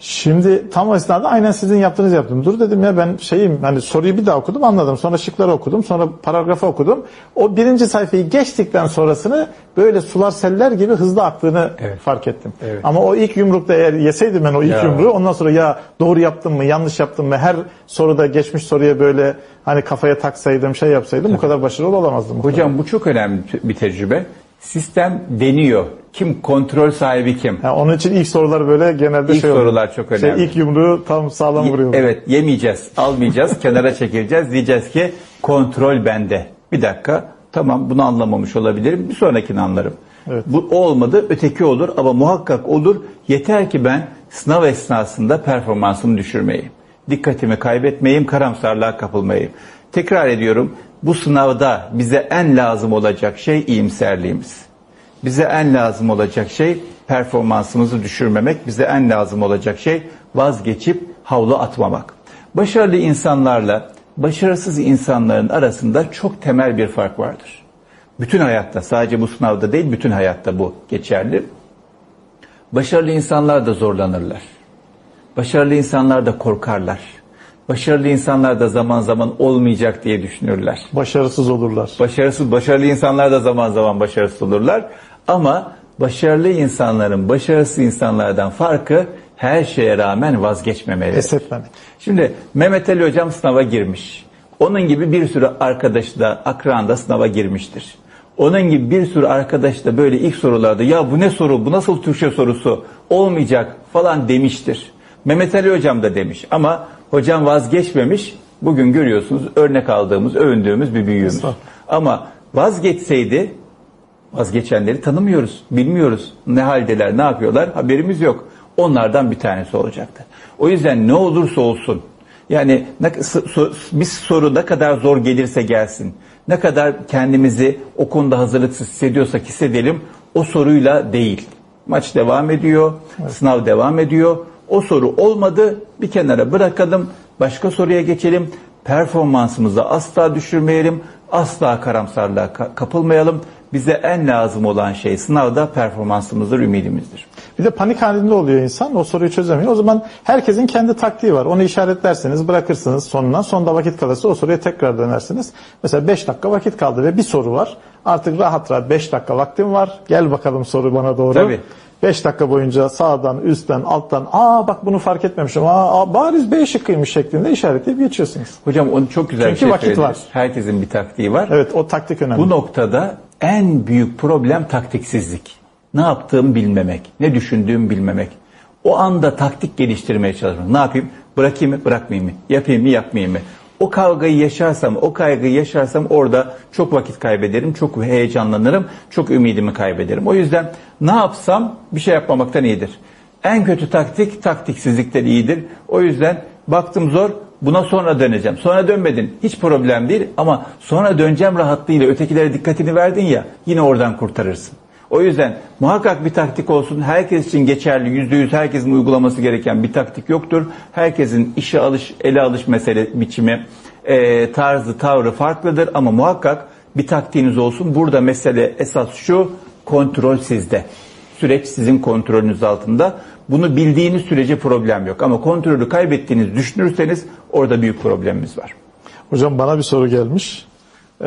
Şimdi tam o esnada aynen sizin yaptığınız yaptım. Dur dedim ya ben şeyim hani soruyu bir daha okudum anladım. Sonra şıkları okudum. Sonra paragrafı okudum. O birinci sayfayı geçtikten sonrasını böyle sular seller gibi hızlı aktığını Evet. fark ettim. Evet. Ama o ilk yumrukta eğer yeseydim ben o ilk Ya. yumruğu ondan sonra ya doğru yaptım mı yanlış yaptım mı her soruda geçmiş soruya böyle hani kafaya taksaydım şey yapsaydım bu kadar başarılı olamazdım. Hocam bu çok önemli bir tecrübe. Sistem deniyor. Kim kontrol sahibi kim? Yani onun için ilk sorular böyle genelde İlk şey oluyor. sorular çok Şey, önemli. ilk yumruğu tam sağlam vuruyor. Evet yemeyeceğiz, almayacağız, kenara çekileceğiz. Diyeceğiz ki kontrol bende. Bir dakika tamam bunu anlamamış olabilirim. Bir sonrakini anlarım. Evet. Bu o olmadı öteki olur ama muhakkak olur. Yeter ki ben sınav esnasında performansımı düşürmeyeyim. Dikkatimi kaybetmeyeyim, karamsarlığa kapılmayayım. Tekrar ediyorum bu sınavda bize en lazım olacak şey iyimserliğimiz. Bize en lazım olacak şey performansımızı düşürmemek. Bize en lazım olacak şey vazgeçip havlu atmamak. Başarılı insanlarla başarısız insanların arasında çok temel bir fark vardır. Bütün hayatta sadece bu sınavda değil bütün hayatta bu geçerli. Başarılı insanlar da zorlanırlar. Başarılı insanlar da korkarlar. Başarılı insanlar da zaman zaman olmayacak diye düşünürler. Başarısız olurlar. Başarısız, başarılı insanlar da zaman zaman başarısız olurlar. Ama başarılı insanların başarısız insanlardan farkı her şeye rağmen vazgeçmemeleri. Pes etmemek. Şimdi Mehmet Ali Hocam sınava girmiş. Onun gibi bir sürü arkadaşı da akran da sınava girmiştir. Onun gibi bir sürü arkadaş da böyle ilk sorularda ya bu ne soru bu nasıl Türkçe sorusu olmayacak falan demiştir. Mehmet Ali Hocam da demiş ama hocam vazgeçmemiş. Bugün görüyorsunuz örnek aldığımız, övündüğümüz bir büyüğümüz. Ama vazgeçseydi vazgeçenleri tanımıyoruz, bilmiyoruz. Ne haldeler, ne yapıyorlar haberimiz yok. Onlardan bir tanesi olacaktı. O yüzden ne olursa olsun yani bir soru ne kadar zor gelirse gelsin, ne kadar kendimizi o konuda hazırlıksız hissediyorsak hissedelim, o soruyla değil. Maç devam ediyor, sınav devam ediyor. O soru olmadı, bir kenara bırakalım, başka soruya geçelim. Performansımızı asla düşürmeyelim, asla karamsarlığa ka- kapılmayalım. Bize en lazım olan şey sınavda performansımızdır, ümidimizdir. Bir de panik halinde oluyor insan. O soruyu çözemiyor. O zaman herkesin kendi taktiği var. Onu işaretlerseniz bırakırsınız sonuna. Sonda vakit kalırsa o soruya tekrar dönersiniz. Mesela 5 dakika vakit kaldı ve bir soru var. Artık rahat rahat 5 dakika vaktim var. Gel bakalım soru bana doğru. Tabii. 5 dakika boyunca sağdan, üstten, alttan aa bak bunu fark etmemişim. Aa, bariz B şıkkıymış şeklinde işaretleyip geçiyorsunuz. Hocam onu çok güzel Çünkü şey vakit söylediniz. var. Herkesin bir taktiği var. Evet o taktik önemli. Bu noktada en büyük problem taktiksizlik. Ne yaptığımı bilmemek, ne düşündüğümü bilmemek. O anda taktik geliştirmeye çalışmak. Ne yapayım? Bırakayım mı, bırakmayayım mı? Yapayım mı, yapmayayım mı? O kavgayı yaşarsam, o kaygıyı yaşarsam orada çok vakit kaybederim, çok heyecanlanırım, çok ümidimi kaybederim. O yüzden ne yapsam bir şey yapmamaktan iyidir. En kötü taktik taktiksizlikten iyidir. O yüzden baktım zor, buna sonra döneceğim. Sonra dönmedin, hiç problem değil ama sonra döneceğim rahatlığıyla ötekilere dikkatini verdin ya, yine oradan kurtarırsın. O yüzden muhakkak bir taktik olsun. Herkes için geçerli, yüzde yüz herkesin uygulaması gereken bir taktik yoktur. Herkesin işe alış, ele alış mesele biçimi, e, tarzı, tavrı farklıdır ama muhakkak bir taktiğiniz olsun. Burada mesele esas şu, kontrol sizde. Süreç sizin kontrolünüz altında. Bunu bildiğiniz sürece problem yok. Ama kontrolü kaybettiğinizi düşünürseniz orada büyük problemimiz var. Hocam bana bir soru gelmiş. Ee,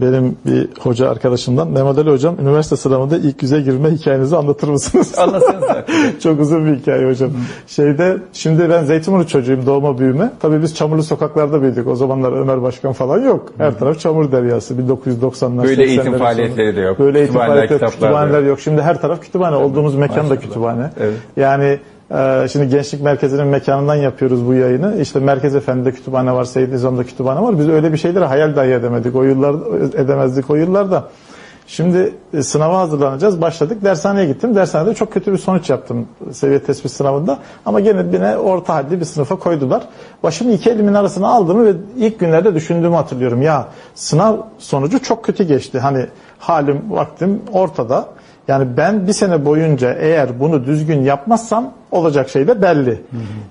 benim bir hoca arkadaşımdan. Mehmet Ali hocam üniversite sınavında ilk yüze girme hikayenizi anlatır mısınız? Anlatsanıza. Çok uzun bir hikaye hocam. Şeyde şimdi ben Zeytinburnu çocuğuyum doğma büyüme. Tabii biz çamurlu sokaklarda büyüdük. O zamanlar Ömer Başkan falan yok. Her taraf çamur deryası. 1990'lar Böyle 80'lerin eğitim faaliyetleri de yok. Böyle eğitim faaliyetleri, kütüphaneler yok. yok. Şimdi her taraf kütüphane. Olduğumuz mekan da kütüphane. Evet. Yani Ee, şimdi Gençlik Merkezi'nin mekanından yapıyoruz bu yayını. İşte Merkez Efendi'de kütüphane var, Seyyid Nizam'da kütüphane var. Biz öyle bir şeyleri hayal dahi edemedik. O yıllar edemezdik o yıllarda. Şimdi e, sınava hazırlanacağız. Başladık. Dershaneye gittim. Dershanede çok kötü bir sonuç yaptım seviye tespit sınavında. Ama gene beni orta halli bir sınıfa koydular. Başımı iki elimin arasına aldığımı ve ilk günlerde düşündüğümü hatırlıyorum. Ya sınav sonucu çok kötü geçti. Hani halim, vaktim ortada. Yani ben bir sene boyunca eğer bunu düzgün yapmazsam olacak şey de belli.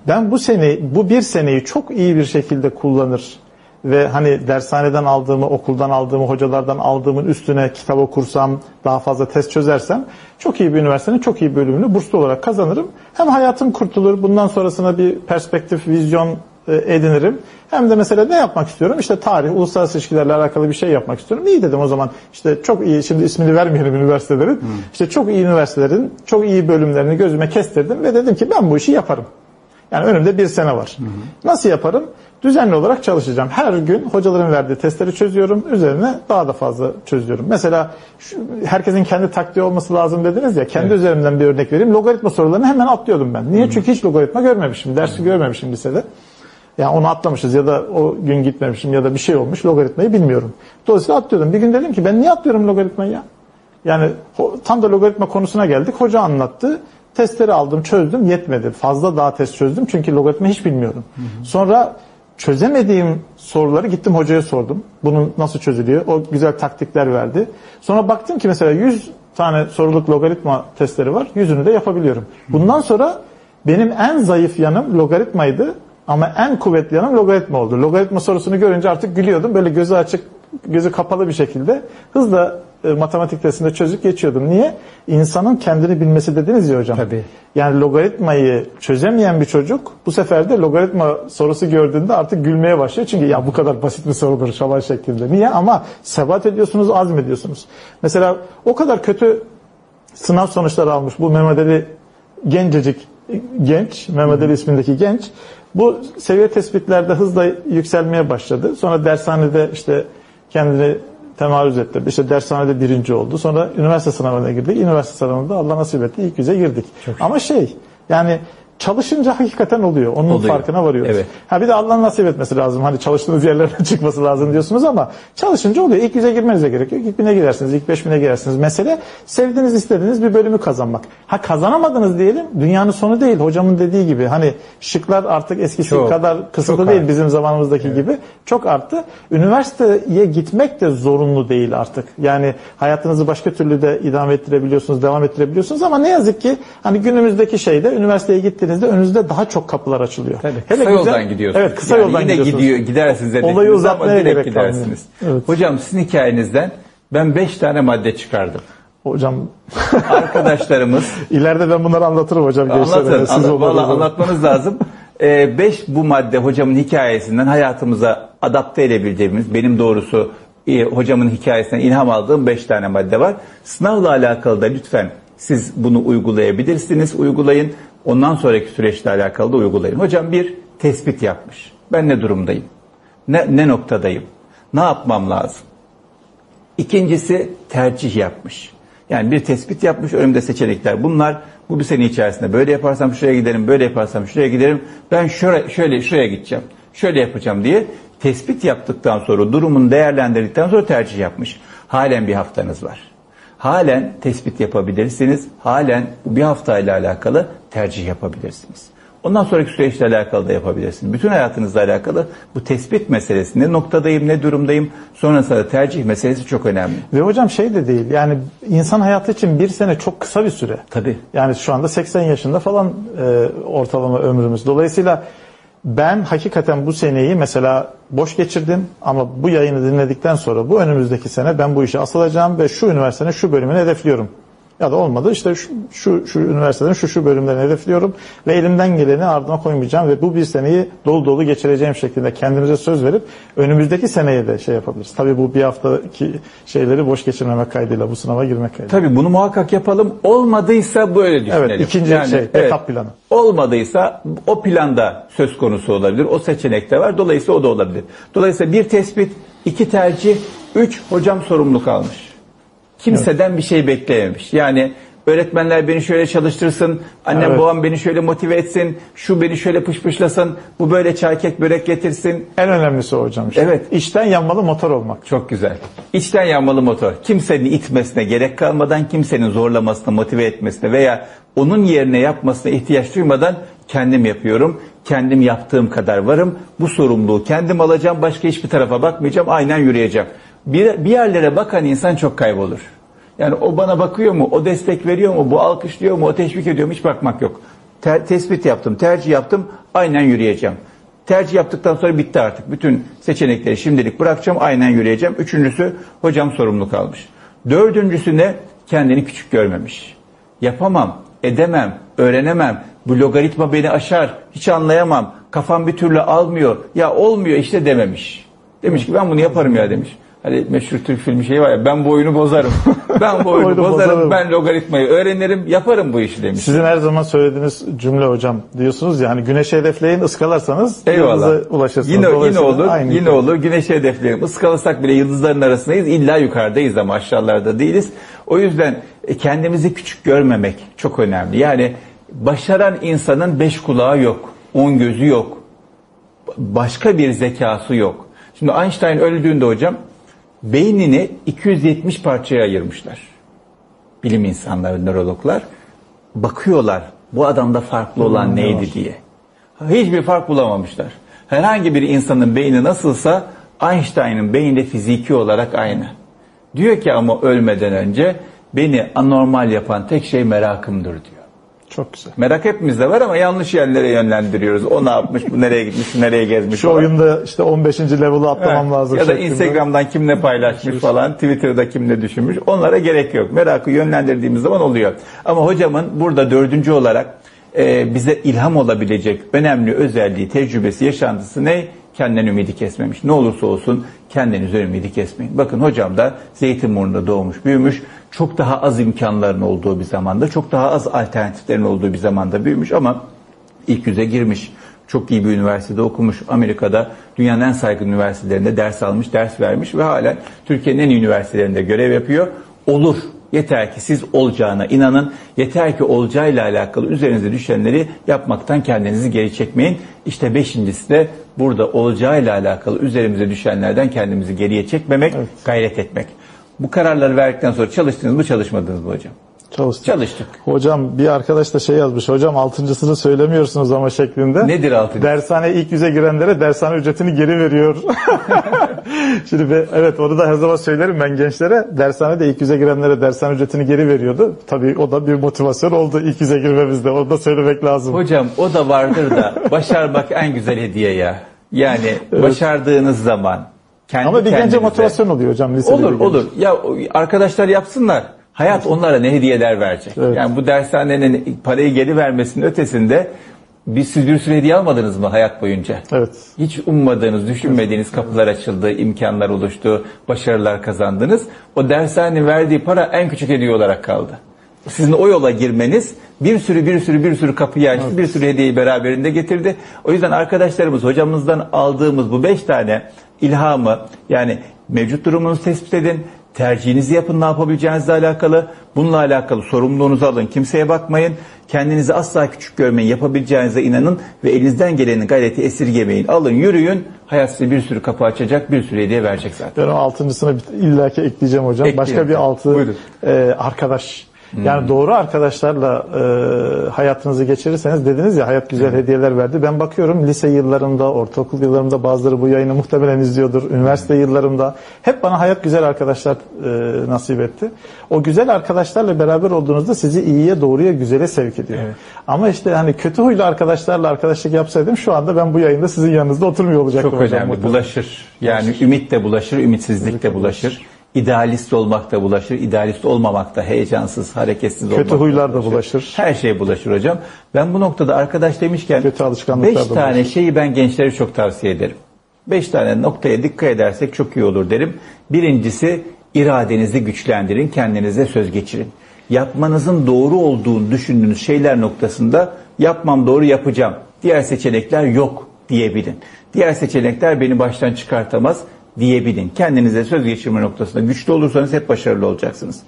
Ben bu sene, bu bir seneyi çok iyi bir şekilde kullanır ve hani dershaneden aldığımı, okuldan aldığımı, hocalardan aldığımın üstüne kitap okursam, daha fazla test çözersem çok iyi bir üniversitenin çok iyi bölümünü burslu olarak kazanırım. Hem hayatım kurtulur, bundan sonrasına bir perspektif, vizyon edinirim. Hem de mesela ne yapmak istiyorum? İşte tarih, uluslararası ilişkilerle alakalı bir şey yapmak istiyorum. İyi dedim o zaman. İşte çok iyi, şimdi ismini vermeyelim üniversitelerin. İşte çok iyi üniversitelerin, çok iyi bölümlerini gözüme kestirdim ve dedim ki ben bu işi yaparım. Yani önümde bir sene var. Nasıl yaparım? Düzenli olarak çalışacağım. Her gün hocaların verdiği testleri çözüyorum. Üzerine daha da fazla çözüyorum. Mesela şu, herkesin kendi taktiği olması lazım dediniz ya. Kendi üzerimden bir örnek vereyim. Logaritma sorularını hemen atlıyordum ben. Niye? Çünkü hiç logaritma görmemişim. Dersi görmemişim lisede. Yani onu atlamışız ya da o gün gitmemişim ya da bir şey olmuş logaritmayı bilmiyorum. Dolayısıyla atlıyordum. Bir gün dedim ki ben niye atlıyorum logaritmayı ya? Yani tam da logaritma konusuna geldik. Hoca anlattı. Testleri aldım, çözdüm, yetmedi. Fazla daha test çözdüm çünkü logaritma hiç bilmiyorum. Sonra çözemediğim soruları gittim hocaya sordum. Bunun nasıl çözülüyor? O güzel taktikler verdi. Sonra baktım ki mesela 100 tane soruluk logaritma testleri var. Yüzünü de yapabiliyorum. Bundan sonra benim en zayıf yanım logaritmaydı ama en kuvvetli yanım logaritma oldu. Logaritma sorusunu görünce artık gülüyordum. Böyle gözü açık, gözü kapalı bir şekilde hızla e, matematik testinde çözüp geçiyordum. Niye? İnsanın kendini bilmesi dediniz ya hocam. Tabii. Yani logaritmayı çözemeyen bir çocuk bu sefer de logaritma sorusu gördüğünde artık gülmeye başlıyor. Çünkü ya bu kadar basit bir sorudur şaban şeklinde. Niye? Ama sebat ediyorsunuz, azmediyorsunuz. Mesela o kadar kötü sınav sonuçları almış bu Mehmet Ali gencecik genç, Mehmet Ali ismindeki genç bu seviye tespitlerde hızla yükselmeye başladı. Sonra dershanede işte kendini temarüz ettirdi. İşte dershanede birinci oldu. Sonra üniversite sınavına girdik. Üniversite sınavında Allah nasip etti ilk yüze girdik. Ama şey yani çalışınca hakikaten oluyor. Onun Oluyor. farkına varıyoruz. Evet. Ha bir de Allah nasip etmesi lazım. Hani çalıştığınız yerlerden çıkması lazım diyorsunuz ama çalışınca oluyor. İlk yüze girmenize gerek yok. İlk bine girersiniz, ilk beş bine girersiniz. Mesele sevdiğiniz, istediğiniz bir bölümü kazanmak. Ha kazanamadınız diyelim. Dünyanın sonu değil. Hocamın dediği gibi. Hani şıklar artık eskisi Çok, kadar kısıtlı değil arttı. bizim zamanımızdaki gibi. Çok arttı. Üniversiteye gitmek de zorunlu değil artık. Yani hayatınızı başka türlü de idame ettirebiliyorsunuz, devam ettirebiliyorsunuz ama ne yazık ki hani günümüzdeki şeyde üniversiteye gittiğinizde önünüzde daha çok kapılar açılıyor. Tabii. Hele kısa güzel- yoldan gidiyorsunuz. Evet, kısa Yani yoldan yine gidiyorsunuz. gidiyor, gidersiniz hedefinize Olayı uzatmaya direkt gidersiniz. Evet. Hocam sizin hikayenizden ben 5 tane madde çıkardım. Hocam Arkadaşlarımız ileride ben bunları anlatırım hocam. Anlatın. Siz Anlat, zaman. anlatmanız lazım. Ee, beş bu madde hocamın hikayesinden hayatımıza adapte edebileceğimiz, benim doğrusu e, hocamın hikayesinden ilham aldığım beş tane madde var. Sınavla alakalı da lütfen siz bunu uygulayabilirsiniz, uygulayın. Ondan sonraki süreçle alakalı da uygulayın. Hocam bir tespit yapmış. Ben ne durumdayım? Ne, ne noktadayım? Ne yapmam lazım? İkincisi tercih yapmış. Yani bir tespit yapmış, önümde seçenekler bunlar. Bu bir sene içerisinde böyle yaparsam şuraya giderim, böyle yaparsam şuraya giderim. Ben şöyle, şöyle şuraya gideceğim, şöyle yapacağım diye tespit yaptıktan sonra, durumunu değerlendirdikten sonra tercih yapmış. Halen bir haftanız var. Halen tespit yapabilirsiniz. Halen bu bir haftayla alakalı tercih yapabilirsiniz. Ondan sonraki süreçle alakalı da yapabilirsiniz. Bütün hayatınızla alakalı bu tespit meselesi ne noktadayım, ne durumdayım, sonrasında da tercih meselesi çok önemli. Ve hocam şey de değil yani insan hayatı için bir sene çok kısa bir süre. Tabii. Yani şu anda 80 yaşında falan e, ortalama ömrümüz. Dolayısıyla ben hakikaten bu seneyi mesela boş geçirdim ama bu yayını dinledikten sonra bu önümüzdeki sene ben bu işe asılacağım ve şu üniversitenin şu bölümünü hedefliyorum. Ya da olmadı işte şu, şu, şu üniversitelerin şu şu bölümlerini hedefliyorum ve elimden geleni ardına koymayacağım ve bu bir seneyi dolu dolu geçireceğim şekilde kendimize söz verip önümüzdeki seneye de şey yapabiliriz. Tabii bu bir haftaki şeyleri boş geçirmemek kaydıyla bu sınava girmek kaydıyla. Tabii bunu muhakkak yapalım. Olmadıysa böyle düşünelim. Evet, ikinci şey, etap planı. Olmadıysa o planda söz konusu olabilir. O seçenekte var. Dolayısıyla o da olabilir. Dolayısıyla bir tespit, iki tercih, üç hocam sorumluluk almış. Kimseden bir şey bekleyememiş. Yani Öğretmenler beni şöyle çalıştırsın, annem Evet. babam beni şöyle motive etsin, şu beni şöyle pışpışlasın, bu böyle çay kek börek getirsin. En önemlisi o hocam. işte. Evet. İçten yanmalı motor olmak. Çok güzel. İçten yanmalı motor. Kimsenin itmesine gerek kalmadan, kimsenin zorlamasına, motive etmesine veya onun yerine yapmasına ihtiyaç duymadan kendim yapıyorum. Kendim yaptığım kadar varım. Bu sorumluluğu kendim alacağım. Başka hiçbir tarafa bakmayacağım. Aynen yürüyeceğim. Bir, bir yerlere bakan insan çok kaybolur. Yani o bana bakıyor mu? O destek veriyor mu? Bu alkışlıyor mu? O teşvik ediyor mu? Hiç bakmak yok. Te- tespit yaptım, tercih yaptım. Aynen yürüyeceğim. Tercih yaptıktan sonra bitti artık. Bütün seçenekleri şimdilik bırakacağım. Aynen yürüyeceğim. Üçüncüsü hocam sorumluluk almış. Dördüncüsü ne? Kendini küçük görmemiş. Yapamam, edemem, öğrenemem. Bu logaritma beni aşar. Hiç anlayamam. Kafam bir türlü almıyor. Ya olmuyor işte dememiş. Demiş ki ben bunu yaparım ya demiş. Hani meşhur Türk filmi şeyi var ya ben bu oyunu bozarım. Ben bu oyunu Oyunu bozarım. bozarım. Ben logaritmayı öğrenirim. Yaparım bu işi demiş. Sizin her zaman söylediğiniz cümle hocam diyorsunuz ya hani güneşi hedefleyin ıskalarsanız Eyvallah. yıldıza ulaşırsınız. Yine, yine olur, aynı yine hikaye. olur. Güneşi hedefleyelim. Iskalasak bile yıldızların arasındayız. İlla yukarıdayız ama aşağılarda değiliz. O yüzden e, kendimizi küçük görmemek çok önemli. Yani başaran insanın beş kulağı yok, on gözü yok. Başka bir zekası yok. Şimdi Einstein öldüğünde hocam beynini 270 parçaya ayırmışlar. Bilim insanları, nörologlar bakıyorlar bu adamda farklı olan ne neydi var? diye. Hiçbir fark bulamamışlar. Herhangi bir insanın beyni nasılsa Einstein'ın beyni de fiziki olarak aynı. Diyor ki ama ölmeden önce beni anormal yapan tek şey merakımdır diyor. Çok güzel. Merak hepimizde var ama yanlış yerlere yönlendiriyoruz. O ne yapmış, bu nereye gitmiş, nereye gezmiş Şu falan. oyunda işte 15. level'ı atlamam Evet. lazım. Ya da şeklinde. Instagram'dan kim ne paylaşmış falan, Twitter'da kim ne düşünmüş. Onlara gerek yok. Merakı yönlendirdiğimiz zaman oluyor. Ama hocamın burada dördüncü olarak e, bize ilham olabilecek önemli özelliği, tecrübesi, yaşantısı ne? Kendinden ümidi kesmemiş. Ne olursa olsun kendinizden ümidi kesmeyin. Bakın hocam da Zeytinburnu'nda doğmuş, büyümüş. Çok daha az imkanların olduğu bir zamanda, çok daha az alternatiflerin olduğu bir zamanda büyümüş ama ilk yüze girmiş. Çok iyi bir üniversitede okumuş. Amerika'da dünyanın en saygın üniversitelerinde ders almış, ders vermiş ve halen Türkiye'nin en iyi üniversitelerinde görev yapıyor. Olur. Yeter ki siz olacağına inanın. Yeter ki olacağıyla alakalı üzerinize düşenleri yapmaktan kendinizi geri çekmeyin. İşte beşincisi de burada olacağıyla alakalı üzerimize düşenlerden kendimizi geriye çekmemek, gayret etmek. Bu kararları verdikten sonra çalıştınız mı çalışmadınız mı hocam? Çalıştık. Çalıştık. Hocam bir arkadaş da şey yazmış. Hocam altıncısını söylemiyorsunuz ama şeklinde. Nedir altıncı? Dershane ilk yüze girenlere dershane ücretini geri veriyor. Şimdi be- evet onu da her zaman söylerim ben gençlere. Dershanede ilk yüze girenlere dershane ücretini geri veriyordu. Tabii o da bir motivasyon oldu ilk yüze girmemizde. Onu da söylemek lazım. Hocam o da vardır da başarmak en güzel hediye ya. Yani başardığınız zaman kendi ama bir gence motivasyon oluyor hocam lisede. Olur olur. Ya arkadaşlar yapsınlar. Hayat onlara ne hediyeler verecek. Evet. Yani bu dershanenin parayı geri vermesinin ötesinde biz siz bir sürü hediye almadınız mı hayat boyunca? Evet. Hiç ummadığınız, düşünmediğiniz kapılar açıldı, imkanlar oluştu, başarılar kazandınız. O dershanenin verdiği para en küçük hediye olarak kaldı. Sizin o yola girmeniz bir sürü bir sürü bir sürü kapıyı açtı, bir sürü hediyeyi beraberinde getirdi. O yüzden arkadaşlarımız hocamızdan aldığımız bu beş tane ilhamı yani mevcut durumunuzu tespit edin, tercihinizi yapın ne yapabileceğinizle alakalı, bununla alakalı sorumluluğunuzu alın, kimseye bakmayın, kendinizi asla küçük görmeyin, yapabileceğinize inanın ve elinizden gelenin gayreti esirgemeyin. Alın, yürüyün, hayat size bir sürü kapı açacak, bir sürü hediye verecek zaten. Ben o altıncısına illaki ekleyeceğim hocam. Ekleyin Başka bir altı Buyurun. e, arkadaş. Yani doğru arkadaşlarla e, hayatınızı geçirirseniz dediniz ya hayat güzel hediyeler verdi. Ben bakıyorum lise yıllarımda, ortaokul yıllarımda bazıları bu yayını muhtemelen izliyordur. Üniversite yıllarımda hep bana hayat güzel arkadaşlar e, nasip etti. O güzel arkadaşlarla beraber olduğunuzda sizi iyiye, doğruya, güzele sevk ediyor. Ama işte hani kötü huylu arkadaşlarla arkadaşlık yapsaydım şu anda ben bu yayında sizin yanınızda oturmuyor olacaktım Çok hocam. önemli. muhtemelen. Bulaşır. Yani ümit de bulaşır, ümitsizlik de bulaşır. İdealist olmak da bulaşır, idealist olmamak da heyecansız, hareketsiz olmak Kötü huylar da bulaşır. Her şey bulaşır hocam. Ben bu noktada arkadaş demişken Kötü alışkanlıklar beş da tane bulaşır. şeyi ben gençlere çok tavsiye ederim. Beş tane noktaya dikkat edersek çok iyi olur derim. Birincisi iradenizi güçlendirin, kendinize söz geçirin. Yapmanızın doğru olduğunu düşündüğünüz şeyler noktasında yapmam doğru yapacağım. Diğer seçenekler yok diyebilin. Diğer seçenekler beni baştan çıkartamaz diyebilin. Kendinize söz geçirme noktasında güçlü olursanız hep başarılı olacaksınız.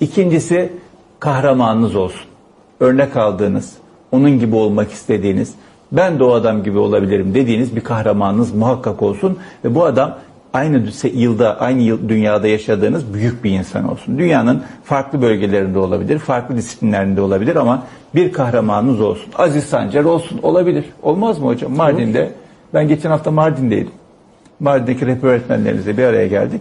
İkincisi kahramanınız olsun. Örnek aldığınız, onun gibi olmak istediğiniz, ben de o adam gibi olabilirim dediğiniz bir kahramanınız muhakkak olsun ve bu adam aynı yılda, aynı yıl dünyada yaşadığınız büyük bir insan olsun. Dünyanın farklı bölgelerinde olabilir, farklı disiplinlerinde olabilir ama bir kahramanınız olsun. Aziz Sancar olsun, olabilir. Olmaz mı hocam? Mardin'de, ben geçen hafta Mardin'deydim. Mardin'deki rehber öğretmenlerimizle bir araya geldik.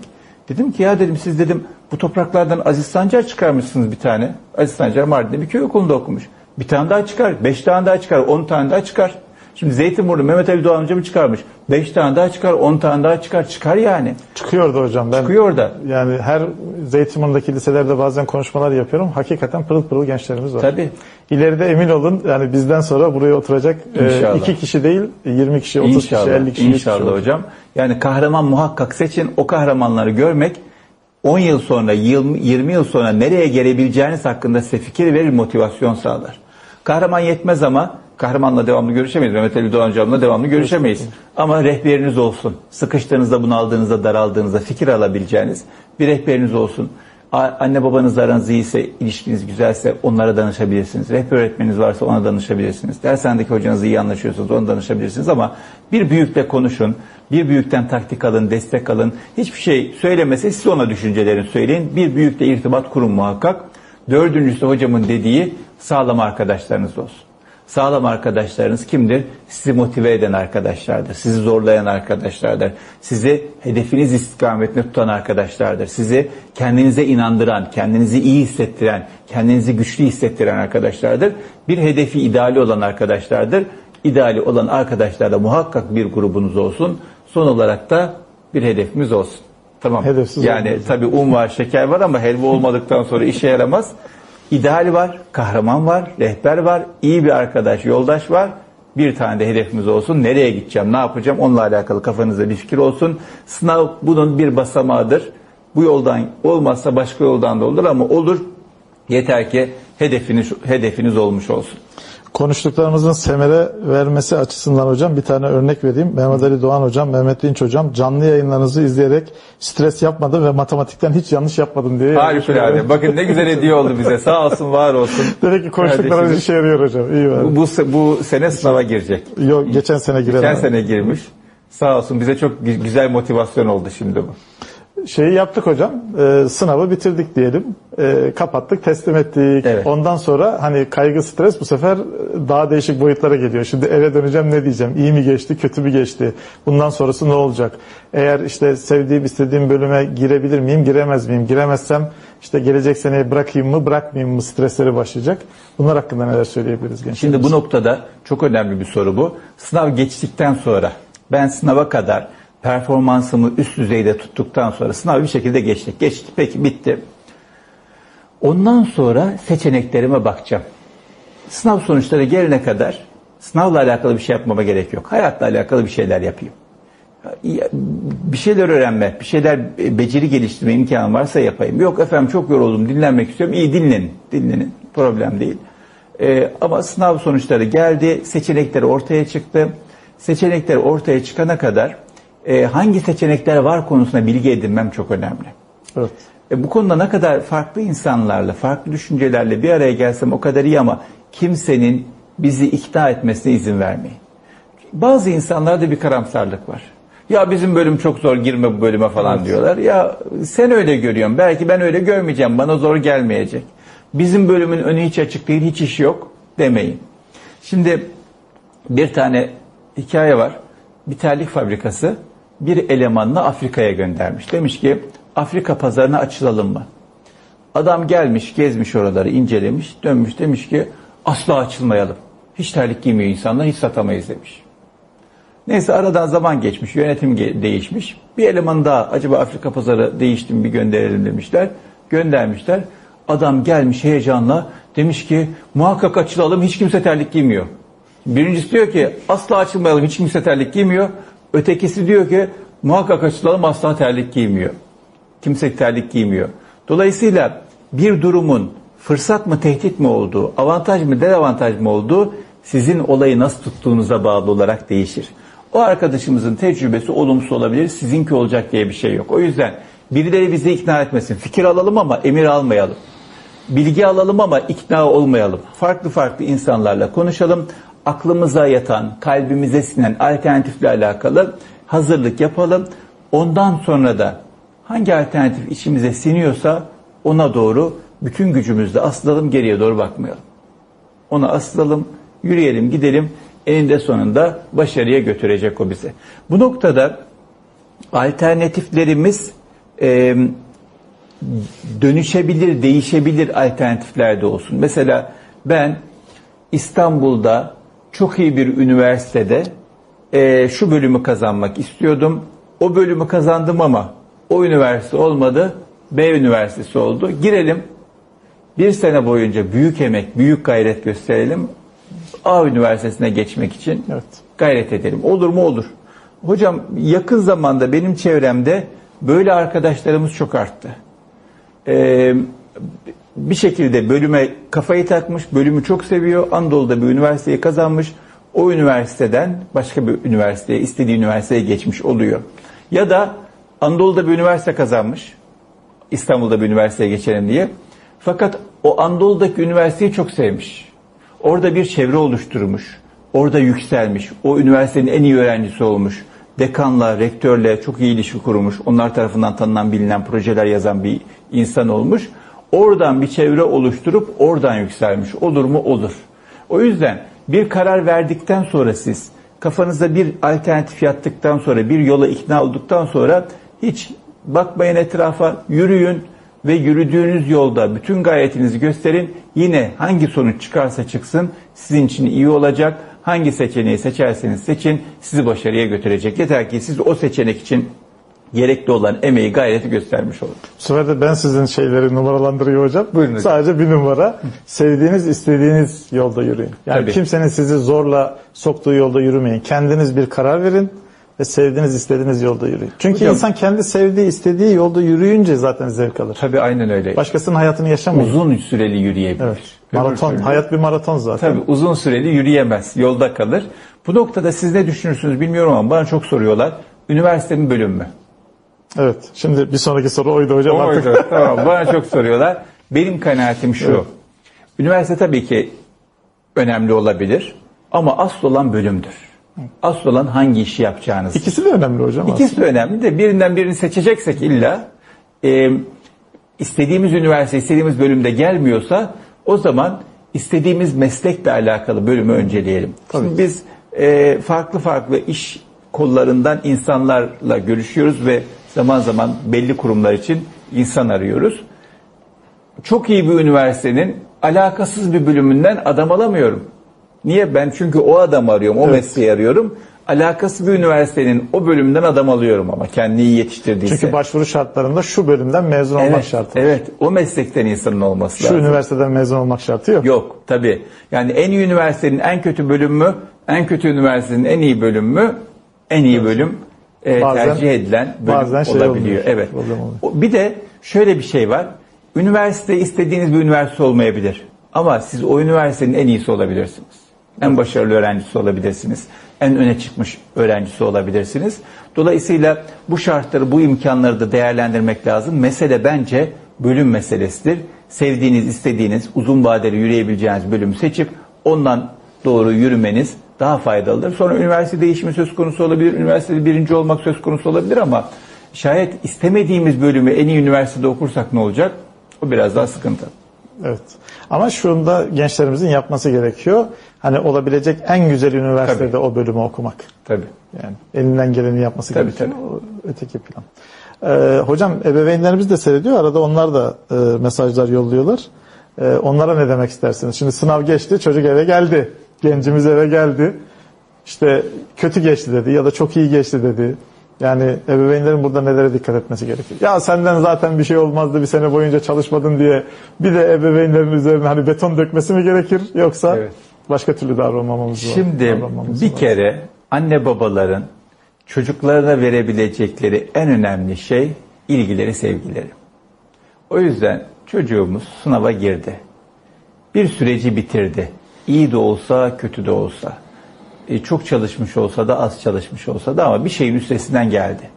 Dedim ki ya dedim siz dedim bu topraklardan Aziz Sancar çıkarmışsınız bir tane. Aziz Sancar Mardin'de bir köy okulunda okumuş. Bir tane daha çıkar, beş tane daha çıkar, on tane daha çıkar. Şimdi Zeytinburnu Mehmet Ali Doğan amcamı çıkarmış. Beş tane daha çıkar, on tane daha çıkar. Çıkar yani. Çıkıyordu hocam. Ben Çıkıyor da. Yani her Zeytinburnu'ndaki liselerde bazen konuşmalar yapıyorum. Hakikaten pırıl pırıl gençlerimiz var. Tabii. İleride emin olun yani bizden sonra buraya oturacak e, İnşallah. iki kişi değil 20 kişi, 30 İnşallah, kişi, 50 kişi. 100 kişi inşallah olur. hocam. Yani kahraman muhakkak seçin. O kahramanları görmek 10 yıl sonra, 20, 20 yıl sonra nereye gelebileceğiniz hakkında size fikir verir, motivasyon sağlar. Kahraman yetmez ama kahramanla devamlı görüşemeyiz. Mehmet Ali Doğan hocamla devamlı görüşemeyiz. Ama rehberiniz olsun. Sıkıştığınızda, bunaldığınızda, daraldığınızda fikir alabileceğiniz bir rehberiniz olsun. Anne babanızla aranız iyiyse, ilişkiniz güzelse onlara danışabilirsiniz. Rehber öğretmeniniz varsa ona danışabilirsiniz. Dershanedeki hocanızla iyi anlaşıyorsunuz, ona danışabilirsiniz ama bir büyükle konuşun. Bir büyükten taktik alın, destek alın. Hiçbir şey söylemese siz ona düşüncelerini söyleyin. Bir büyükle irtibat kurun muhakkak. Dördüncüsü hocamın dediği sağlam arkadaşlarınız olsun. Sağlam arkadaşlarınız kimdir? Sizi motive eden arkadaşlardır. Sizi zorlayan arkadaşlardır. Sizi hedefiniz istikametine tutan arkadaşlardır. Sizi kendinize inandıran, kendinizi iyi hissettiren, kendinizi güçlü hissettiren arkadaşlardır. Bir hedefi ideali olan arkadaşlardır. İdeali olan arkadaşlarla muhakkak bir grubunuz olsun. Son olarak da bir hedefimiz olsun. Tamam. Hedefsiz yani tabii un var, şeker var ama helva olmadıktan sonra işe yaramaz. İdeal var, kahraman var, rehber var, iyi bir arkadaş, yoldaş var. Bir tane de hedefimiz olsun. Nereye gideceğim, ne yapacağım onunla alakalı kafanızda bir fikir olsun. Sınav bunun bir basamağıdır. Bu yoldan olmazsa başka yoldan da olur ama olur. Yeter ki hedefiniz hedefiniz olmuş olsun. Konuştuklarımızın semere vermesi açısından hocam bir tane örnek vereyim. Mehmet Ali Doğan hocam, Mehmet Dinç hocam canlı yayınlarınızı izleyerek stres yapmadım ve matematikten hiç yanlış yapmadım diye. Harikulade. Bakın ne güzel hediye oldu bize. Sağ olsun, var olsun. Demek ki konuştuklarımız Kardeşimiz. işe yarıyor hocam. İyi var. Bu, bu, bu sene sınava girecek. Yok geçen sene giren. Geçen sene girmiş. Sağ olsun bize çok gü- güzel motivasyon oldu şimdi bu. Şeyi yaptık hocam. e, sınavı bitirdik diyelim. E, kapattık, teslim ettik. Evet. Ondan sonra hani kaygı, stres bu sefer daha değişik boyutlara geliyor. Şimdi eve döneceğim ne diyeceğim? İyi mi geçti, kötü mü geçti? Bundan sonrası ne olacak? Eğer işte sevdiğim, istediğim bölüme girebilir miyim, giremez miyim? Giremezsem işte gelecek seneye bırakayım mı, bırakmayayım mı stresleri başlayacak. Bunlar hakkında neler söyleyebiliriz gençler? Şimdi bu noktada çok önemli bir soru bu. Sınav geçtikten sonra ben sınava kadar performansımı üst düzeyde tuttuktan sonra sınav bir şekilde geçtik. Geçti peki bitti. Ondan sonra seçeneklerime bakacağım. Sınav sonuçları gelene kadar sınavla alakalı bir şey yapmama gerek yok. Hayatla alakalı bir şeyler yapayım. Ya, Bir şeyler öğrenme, bir şeyler beceri geliştirme imkanım varsa yapayım. Yok efendim çok yoruldum, dinlenmek istiyorum. İyi dinlenin, dinlenin. Problem değil. Ee, ama sınav sonuçları geldi, seçenekleri ortaya çıktı. Seçenekler ortaya çıkana kadar e, hangi seçenekler var konusunda bilgi edinmem çok önemli. Evet. E, bu konuda ne kadar farklı insanlarla, farklı düşüncelerle bir araya gelsem o kadar iyi ama kimsenin bizi ikna etmesine izin vermeyin. Bazı insanlarda bir karamsarlık var. Ya bizim bölüm çok zor girme bu bölüme falan diyorlar. Ya sen öyle görüyorsun. Belki ben öyle görmeyeceğim. Bana zor gelmeyecek. Bizim bölümün önü hiç açık değil, hiç iş yok demeyin. Şimdi bir tane hikaye var. Bir terlik fabrikası bir elemanını Afrika'ya göndermiş. Demiş ki Afrika pazarına açılalım mı? Adam gelmiş, gezmiş oraları, incelemiş, dönmüş demiş ki asla açılmayalım. Hiç terlik giymiyor insanlar, hiç satamayız demiş. Neyse aradan zaman geçmiş, yönetim değişmiş. Bir eleman daha acaba Afrika pazarı değişti mi bir gönderelim demişler. Göndermişler. Adam gelmiş heyecanla demiş ki muhakkak açılalım hiç kimse terlik giymiyor. Birincisi diyor ki asla açılmayalım hiç kimse terlik giymiyor. Ötekisi diyor ki muhakkak açılalım asla terlik giymiyor. Kimse terlik giymiyor. Dolayısıyla bir durumun fırsat mı tehdit mi olduğu, avantaj mı dezavantaj mı olduğu sizin olayı nasıl tuttuğunuza bağlı olarak değişir. O arkadaşımızın tecrübesi olumsuz olabilir, sizinki olacak diye bir şey yok. O yüzden birileri bizi ikna etmesin. Fikir alalım ama emir almayalım. bilgi alalım ama ikna olmayalım. Farklı farklı insanlarla konuşalım. Aklımıza yatan, kalbimize sinen alternatifle alakalı hazırlık yapalım. Ondan sonra da hangi alternatif içimize siniyorsa ona doğru bütün gücümüzle asılalım, geriye doğru bakmayalım. Ona asılalım, yürüyelim, gidelim. Eninde sonunda başarıya götürecek o bizi. Bu noktada alternatiflerimiz e, dönüşebilir, değişebilir alternatifler de olsun. Mesela ben İstanbul'da çok iyi bir üniversitede e, şu bölümü kazanmak istiyordum. O bölümü kazandım ama o üniversite olmadı. B üniversitesi oldu. Girelim. Bir sene boyunca büyük emek, büyük gayret gösterelim. A üniversitesine geçmek için Evet. gayret edelim. Olur mu? Olur. Hocam yakın zamanda benim çevremde böyle arkadaşlarımız çok arttı. Ee, bir şekilde bölüme kafayı takmış, bölümü çok seviyor. Anadolu'da bir üniversiteyi kazanmış. O üniversiteden başka bir üniversiteye, istediği üniversiteye geçmiş oluyor. Ya da Anadolu'da bir üniversite kazanmış. İstanbul'da bir üniversiteye geçelim diye. Fakat o Anadolu'daki üniversiteyi çok sevmiş. Orada bir çevre oluşturmuş. Orada yükselmiş. O üniversitenin en iyi öğrencisi olmuş. Dekanla, rektörle çok iyi ilişki kurmuş. Onlar tarafından tanınan, bilinen projeler yazan bir insan olmuş. Oradan bir çevre oluşturup oradan yükselmiş. Olur mu? Olur. O yüzden bir karar verdikten sonra siz kafanızda bir alternatif yattıktan sonra bir yola ikna olduktan sonra hiç bakmayın etrafa yürüyün ve yürüdüğünüz yolda bütün gayretinizi gösterin. Yine hangi sonuç çıkarsa çıksın sizin için iyi olacak. Hangi seçeneği seçerseniz seçin sizi başarıya götürecek. Yeter ki siz o seçenek için gerekli olan emeği gayreti göstermiş olun. Bu sefer de ben sizin şeyleri numaralandırıyor hocam. Buyurun hocam. Sadece bir numara. Sevdiğiniz, istediğiniz yolda yürüyün. Yani Tabii. kimsenin sizi zorla soktuğu yolda yürümeyin. Kendiniz bir karar verin ve sevdiğiniz, istediğiniz yolda yürüyün. Çünkü Hocam- insan kendi sevdiği, istediği yolda yürüyünce zaten zevk alır. Tabii aynen öyle. Başkasının hayatını yaşamıyor. Uzun süreli yürüyebilir. Evet. Öbür Maraton, türlü- hayat bir maraton zaten. Tabii uzun süreli yürüyemez, yolda kalır. Bu noktada siz ne düşünürsünüz bilmiyorum ama bana çok soruyorlar. Üniversitenin bölüm mü? Evet. Şimdi bir sonraki soru oydu hocam O artık. oydu. tamam, bana çok soruyorlar. Benim kanaatim şu. Üniversite tabii ki önemli olabilir ama asıl olan bölümdür. Asıl olan hangi işi yapacağınız. İkisi de önemli hocam aslında. İkisi de önemli de birinden birini seçeceksek illa e, istediğimiz üniversite, istediğimiz bölümde gelmiyorsa o zaman istediğimiz meslekle alakalı bölümü önceleyelim. Şimdi biz e, farklı farklı iş kollarından insanlarla görüşüyoruz ve zaman zaman belli kurumlar için insan arıyoruz. Çok iyi bir üniversitenin alakasız bir bölümünden adam alamıyorum. Niye? Ben çünkü o adam arıyorum, o Evet. mesleği arıyorum. Alakasız bir üniversitenin o bölümünden adam alıyorum ama kendini yetiştirdiyse. Çünkü başvuru şartlarında şu bölümden mezun olmak evet, şartı. evet, o meslekten insanın olması Şu lazım. üniversiteden mezun olmak şartı yok. Yok tabii. Yani en iyi üniversitenin en kötü bölüm mü? En kötü üniversitenin en iyi bölüm mü? En iyi bölüm e, Bazen- tercih edilen bölüm bazen şey olabiliyor. olmuyor, Evet. Bir de şöyle bir şey var. Üniversite istediğiniz bir üniversite olmayabilir. Ama siz o üniversitenin en iyisi olabilirsiniz. En başarılı öğrencisi olabilirsiniz. En öne çıkmış öğrencisi olabilirsiniz. Dolayısıyla bu şartları, bu imkanları da değerlendirmek lazım. Mesele bence bölüm meselesidir. Sevdiğiniz, istediğiniz, uzun vadeli yürüyebileceğiniz bölümü seçip ondan doğru yürümeniz daha faydalıdır. Sonra üniversite değişimi söz konusu olabilir, üniversitede birinci olmak söz konusu olabilir ama şayet istemediğimiz bölümü en iyi üniversitede okursak ne olacak? O biraz daha sıkıntı. Evet. Ama şunda gençlerimizin yapması gerekiyor. Hani olabilecek en güzel üniversitede Tabii. o bölümü okumak. Tabii. Yani elinden geleni yapması Tabii, gerekiyor. O öteki plan. Ee, hocam ebeveynlerimiz de seyrediyor. Arada onlar da e, mesajlar yolluyorlar. E, onlara ne demek istersiniz? Şimdi sınav geçti, çocuk eve geldi. Gencimiz eve geldi. İşte kötü geçti dedi ya da çok iyi geçti dedi. Yani ebeveynlerin burada nelere dikkat etmesi gerekiyor? Ya senden zaten bir şey olmazdı bir sene boyunca çalışmadın diye bir de ebeveynlerin üzerine hani beton dökmesi mi gerekir yoksa Evet. başka türlü davranmamamız var. Şimdi davranmamız bir lazım? kere anne babaların çocuklarına verebilecekleri en önemli şey ilgileri, sevgileri. O yüzden çocuğumuz sınava girdi. Bir süreci bitirdi. İyi de olsa, kötü de olsa. E, çok çalışmış olsa da, az çalışmış olsa da ama bir şeyin üstesinden geldi.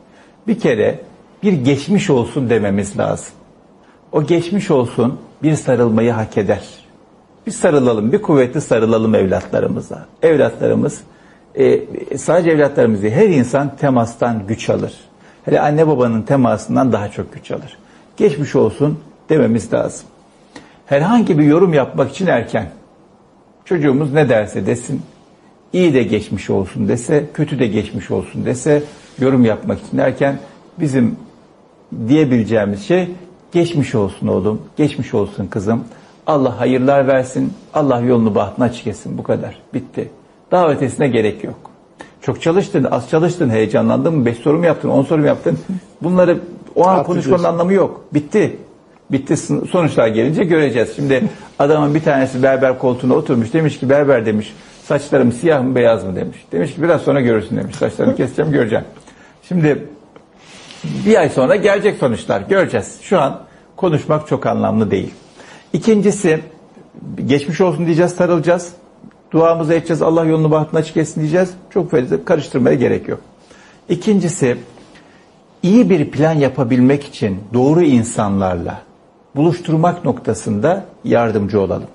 Bir kere bir geçmiş olsun dememiz lazım. O geçmiş olsun bir sarılmayı hak eder. Bir sarılalım, bir kuvvetli sarılalım evlatlarımıza. Evlatlarımız, e, sadece evlatlarımız değil, her insan temastan güç alır. Hele anne babanın temasından daha çok güç alır. Geçmiş olsun dememiz lazım. Herhangi bir yorum yapmak için erken. Çocuğumuz ne derse desin, iyi de geçmiş olsun dese, kötü de geçmiş olsun dese, yorum yapmak için erken bizim diyebileceğimiz şey geçmiş olsun oğlum, geçmiş olsun kızım. Allah hayırlar versin, Allah yolunu bahtına açık etsin. Bu kadar. Bitti. Daha ötesine gerek yok. Çok çalıştın, az çalıştın, heyecanlandın mı? Beş soru mu yaptın, on soru mu yaptın? Bunları o an konuşmanın anlamı yok. Bitti. Bitti. Sonuçlar gelince göreceğiz. Şimdi adamın bir tanesi berber koltuğuna oturmuş. Demiş ki berber demiş. Saçlarım siyah mı beyaz mı demiş. Demiş ki biraz sonra görürsün demiş. Saçlarını keseceğim göreceğim. Şimdi bir ay sonra gelecek sonuçlar. Göreceğiz. Şu an konuşmak çok anlamlı değil. İkincisi geçmiş olsun diyeceğiz, sarılacağız. Duamızı edeceğiz. Allah yolunu bahtına açık etsin diyeceğiz. Çok fazla karıştırmaya gerek yok. İkincisi iyi bir plan yapabilmek için doğru insanlarla buluşturmak noktasında yardımcı olalım.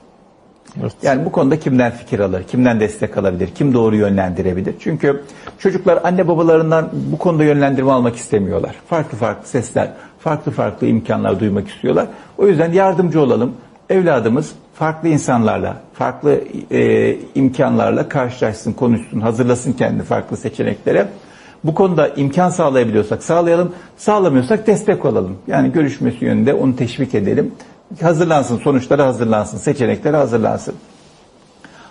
Evet. Yani bu konuda kimden fikir alır, kimden destek alabilir, kim doğru yönlendirebilir? Çünkü çocuklar anne babalarından bu konuda yönlendirme almak istemiyorlar. Farklı farklı sesler, farklı farklı imkanlar duymak istiyorlar. O yüzden yardımcı olalım. Evladımız farklı insanlarla, farklı e, imkanlarla karşılaşsın, konuşsun, hazırlasın kendini farklı seçeneklere. Bu konuda imkan sağlayabiliyorsak sağlayalım, sağlamıyorsak destek olalım. Yani görüşmesi yönünde onu teşvik edelim. Hazırlansın, sonuçları hazırlansın, seçenekleri hazırlansın.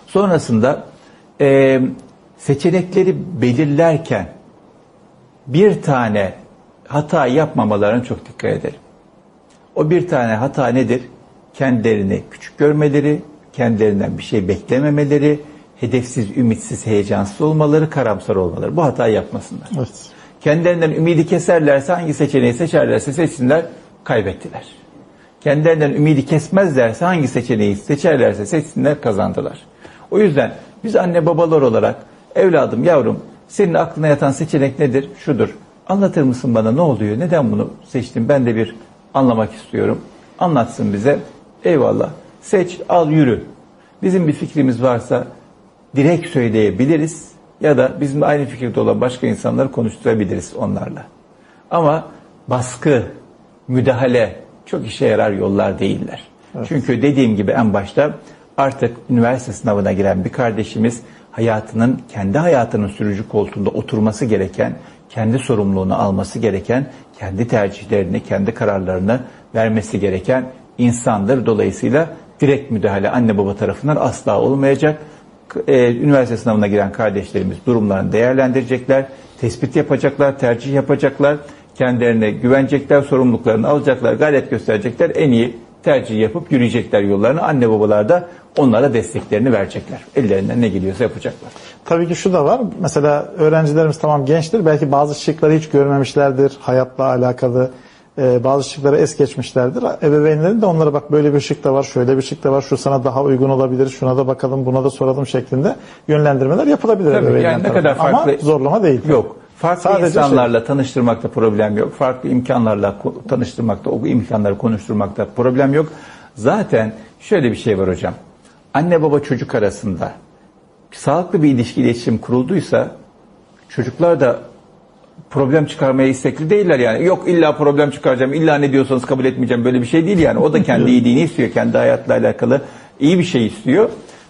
Sonrasında e, seçenekleri belirlerken bir tane hata yapmamalarına çok dikkat edelim. O bir tane hata nedir? Kendilerini küçük görmeleri, kendilerinden bir şey beklememeleri, hedefsiz, ümitsiz, heyecansız olmaları, karamsar olmaları. Bu hatayı yapmasınlar. Evet. Kendilerinden ümidi keserlerse hangi seçeneği seçerlerse seçsinler kaybettiler. Kendilerinden ümidi kesmezlerse hangi seçeneği seçerlerse seçsinler kazandılar. O yüzden biz anne babalar olarak evladım yavrum senin aklına yatan seçenek nedir? Şudur. Anlatır mısın bana ne oluyor? Neden bunu seçtin? Ben de bir anlamak istiyorum. Anlatsın bize. Eyvallah. Seç, al, yürü. Bizim bir fikrimiz varsa direkt söyleyebiliriz ya da bizim aynı fikirde olan başka insanları konuşturabiliriz onlarla. Ama baskı, müdahale çok işe yarar yollar değiller. Çünkü dediğim gibi en başta artık üniversite sınavına giren bir kardeşimiz hayatının kendi hayatının sürücü koltuğunda oturması gereken, kendi sorumluluğunu alması gereken, kendi tercihlerini, kendi kararlarını vermesi gereken insandır. Dolayısıyla direkt müdahale anne baba tarafından asla olmayacak e, üniversite sınavına giren kardeşlerimiz durumlarını değerlendirecekler, tespit yapacaklar, tercih yapacaklar, kendilerine güvenecekler, sorumluluklarını alacaklar, gayret gösterecekler, en iyi tercih yapıp yürüyecekler yollarını. Anne babalar da onlara desteklerini verecekler. Ellerinden ne geliyorsa yapacaklar. Tabii ki şu da var. Mesela öğrencilerimiz tamam gençtir. Belki bazı şıkları hiç görmemişlerdir. Hayatla alakalı e, bazı şıkları es geçmişlerdir. Ebeveynlerin de onlara bak böyle bir şık da var, şöyle bir şık da var, şu sana daha uygun olabilir, şuna da bakalım, buna da soralım şeklinde yönlendirmeler yapılabilir Tabii, ebeveynler yani ne kadar farklı- Ama zorlama değil. Yok. Farklı Sadece şey- insanlarla tanıştırmakta problem yok. Farklı imkanlarla tanıştırmakta, o imkanları konuşturmakta problem yok. Zaten şöyle bir şey var hocam. Anne baba çocuk arasında sağlıklı bir ilişki iletişim kurulduysa çocuklar da problem çıkarmaya istekli değiller yani. Yok illa problem çıkaracağım, illa ne diyorsanız kabul etmeyeceğim böyle bir şey değil yani. O da kendi iyiliğini istiyor, kendi hayatla alakalı iyi bir şey istiyor.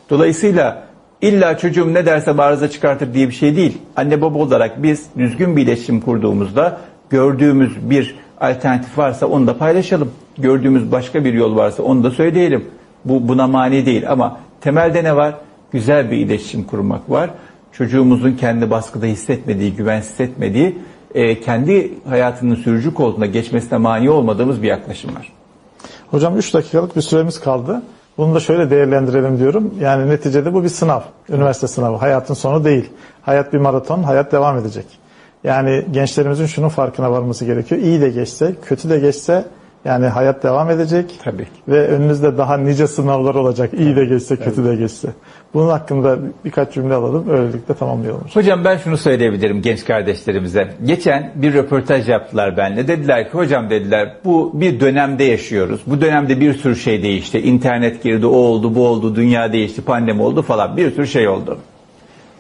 Dolayısıyla illa çocuğum ne derse arıza çıkartır diye bir şey değil. Anne baba olarak biz düzgün bir iletişim kurduğumuzda gördüğümüz bir alternatif varsa onu da paylaşalım. Gördüğümüz başka bir yol varsa onu da söyleyelim. Bu buna mani değil ama temelde ne var? Güzel bir iletişim kurmak var çocuğumuzun kendi baskıda hissetmediği, güven hissetmediği, e, kendi hayatının sürücü koltuğuna geçmesine mani olmadığımız bir yaklaşım var. Hocam 3 dakikalık bir süremiz kaldı. Bunu da şöyle değerlendirelim diyorum. Yani neticede bu bir sınav. Üniversite sınavı. Hayatın sonu değil. Hayat bir maraton. Hayat devam edecek. Yani gençlerimizin şunun farkına varması gerekiyor. İyi de geçse, kötü de geçse Yani hayat devam edecek. Tabii ki. Ve önünüzde daha nice sınavlar olacak. İyi de geçse, kötü de geçse. Bunun hakkında birkaç cümle alalım. Öylelikle tamamlayalım. Hocam ben şunu söyleyebilirim genç kardeşlerimize. Geçen bir röportaj yaptılar benimle. Dediler ki hocam dediler bu bir dönemde yaşıyoruz. Bu dönemde bir sürü şey değişti. İnternet girdi, o oldu, bu oldu, dünya değişti, pandemi oldu falan bir sürü şey oldu.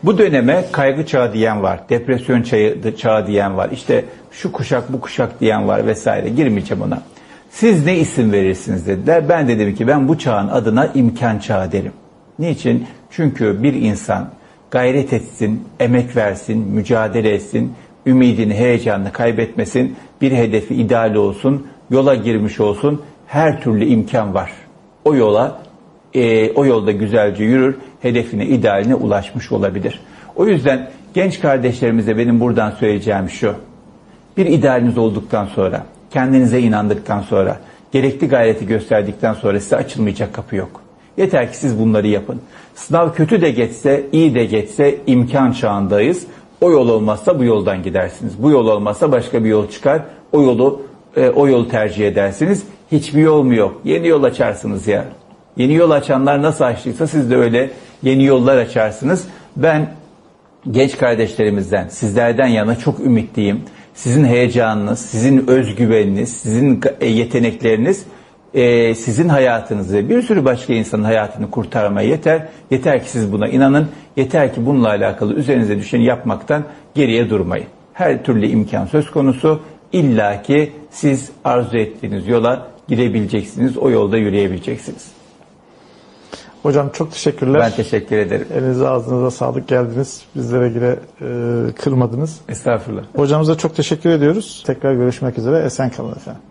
Bu döneme kaygı çağı diyen var, depresyon çağı, çağı diyen var, işte şu kuşak bu kuşak diyen var vesaire. Girmeyeceğim ona. Siz ne isim verirsiniz dediler. Ben dedim ki ben bu çağın adına imkan çağı derim. Niçin? Çünkü bir insan gayret etsin, emek versin, mücadele etsin, ümidini, heyecanını kaybetmesin, bir hedefi ideal olsun, yola girmiş olsun, her türlü imkan var. O yola, e, o yolda güzelce yürür, hedefine, idealine ulaşmış olabilir. O yüzden genç kardeşlerimize benim buradan söyleyeceğim şu. Bir idealiniz olduktan sonra, kendinize inandıktan sonra, gerekli gayreti gösterdikten sonra size açılmayacak kapı yok. Yeter ki siz bunları yapın. Sınav kötü de geçse, iyi de geçse imkan çağındayız. O yol olmazsa bu yoldan gidersiniz. Bu yol olmazsa başka bir yol çıkar. O yolu e, o yolu tercih edersiniz. Hiçbir yol mu yok? Yeni yol açarsınız ya. Yeni yol açanlar nasıl açtıysa siz de öyle yeni yollar açarsınız. Ben genç kardeşlerimizden, sizlerden yana çok ümitliyim. Sizin heyecanınız, sizin özgüveniniz, sizin e, yetenekleriniz e, sizin hayatınızı bir sürü başka insanın hayatını kurtarmaya yeter. Yeter ki siz buna inanın. Yeter ki bununla alakalı üzerinize düşeni yapmaktan geriye durmayın. Her türlü imkan söz konusu. İlla ki siz arzu ettiğiniz yola girebileceksiniz. O yolda yürüyebileceksiniz. Hocam çok teşekkürler. Ben teşekkür ederim. Elinize ağzınıza sağlık geldiniz. Bizlere yine e, kırmadınız. Estağfurullah. Hocamıza çok teşekkür ediyoruz. Tekrar görüşmek üzere. Esen kalın efendim.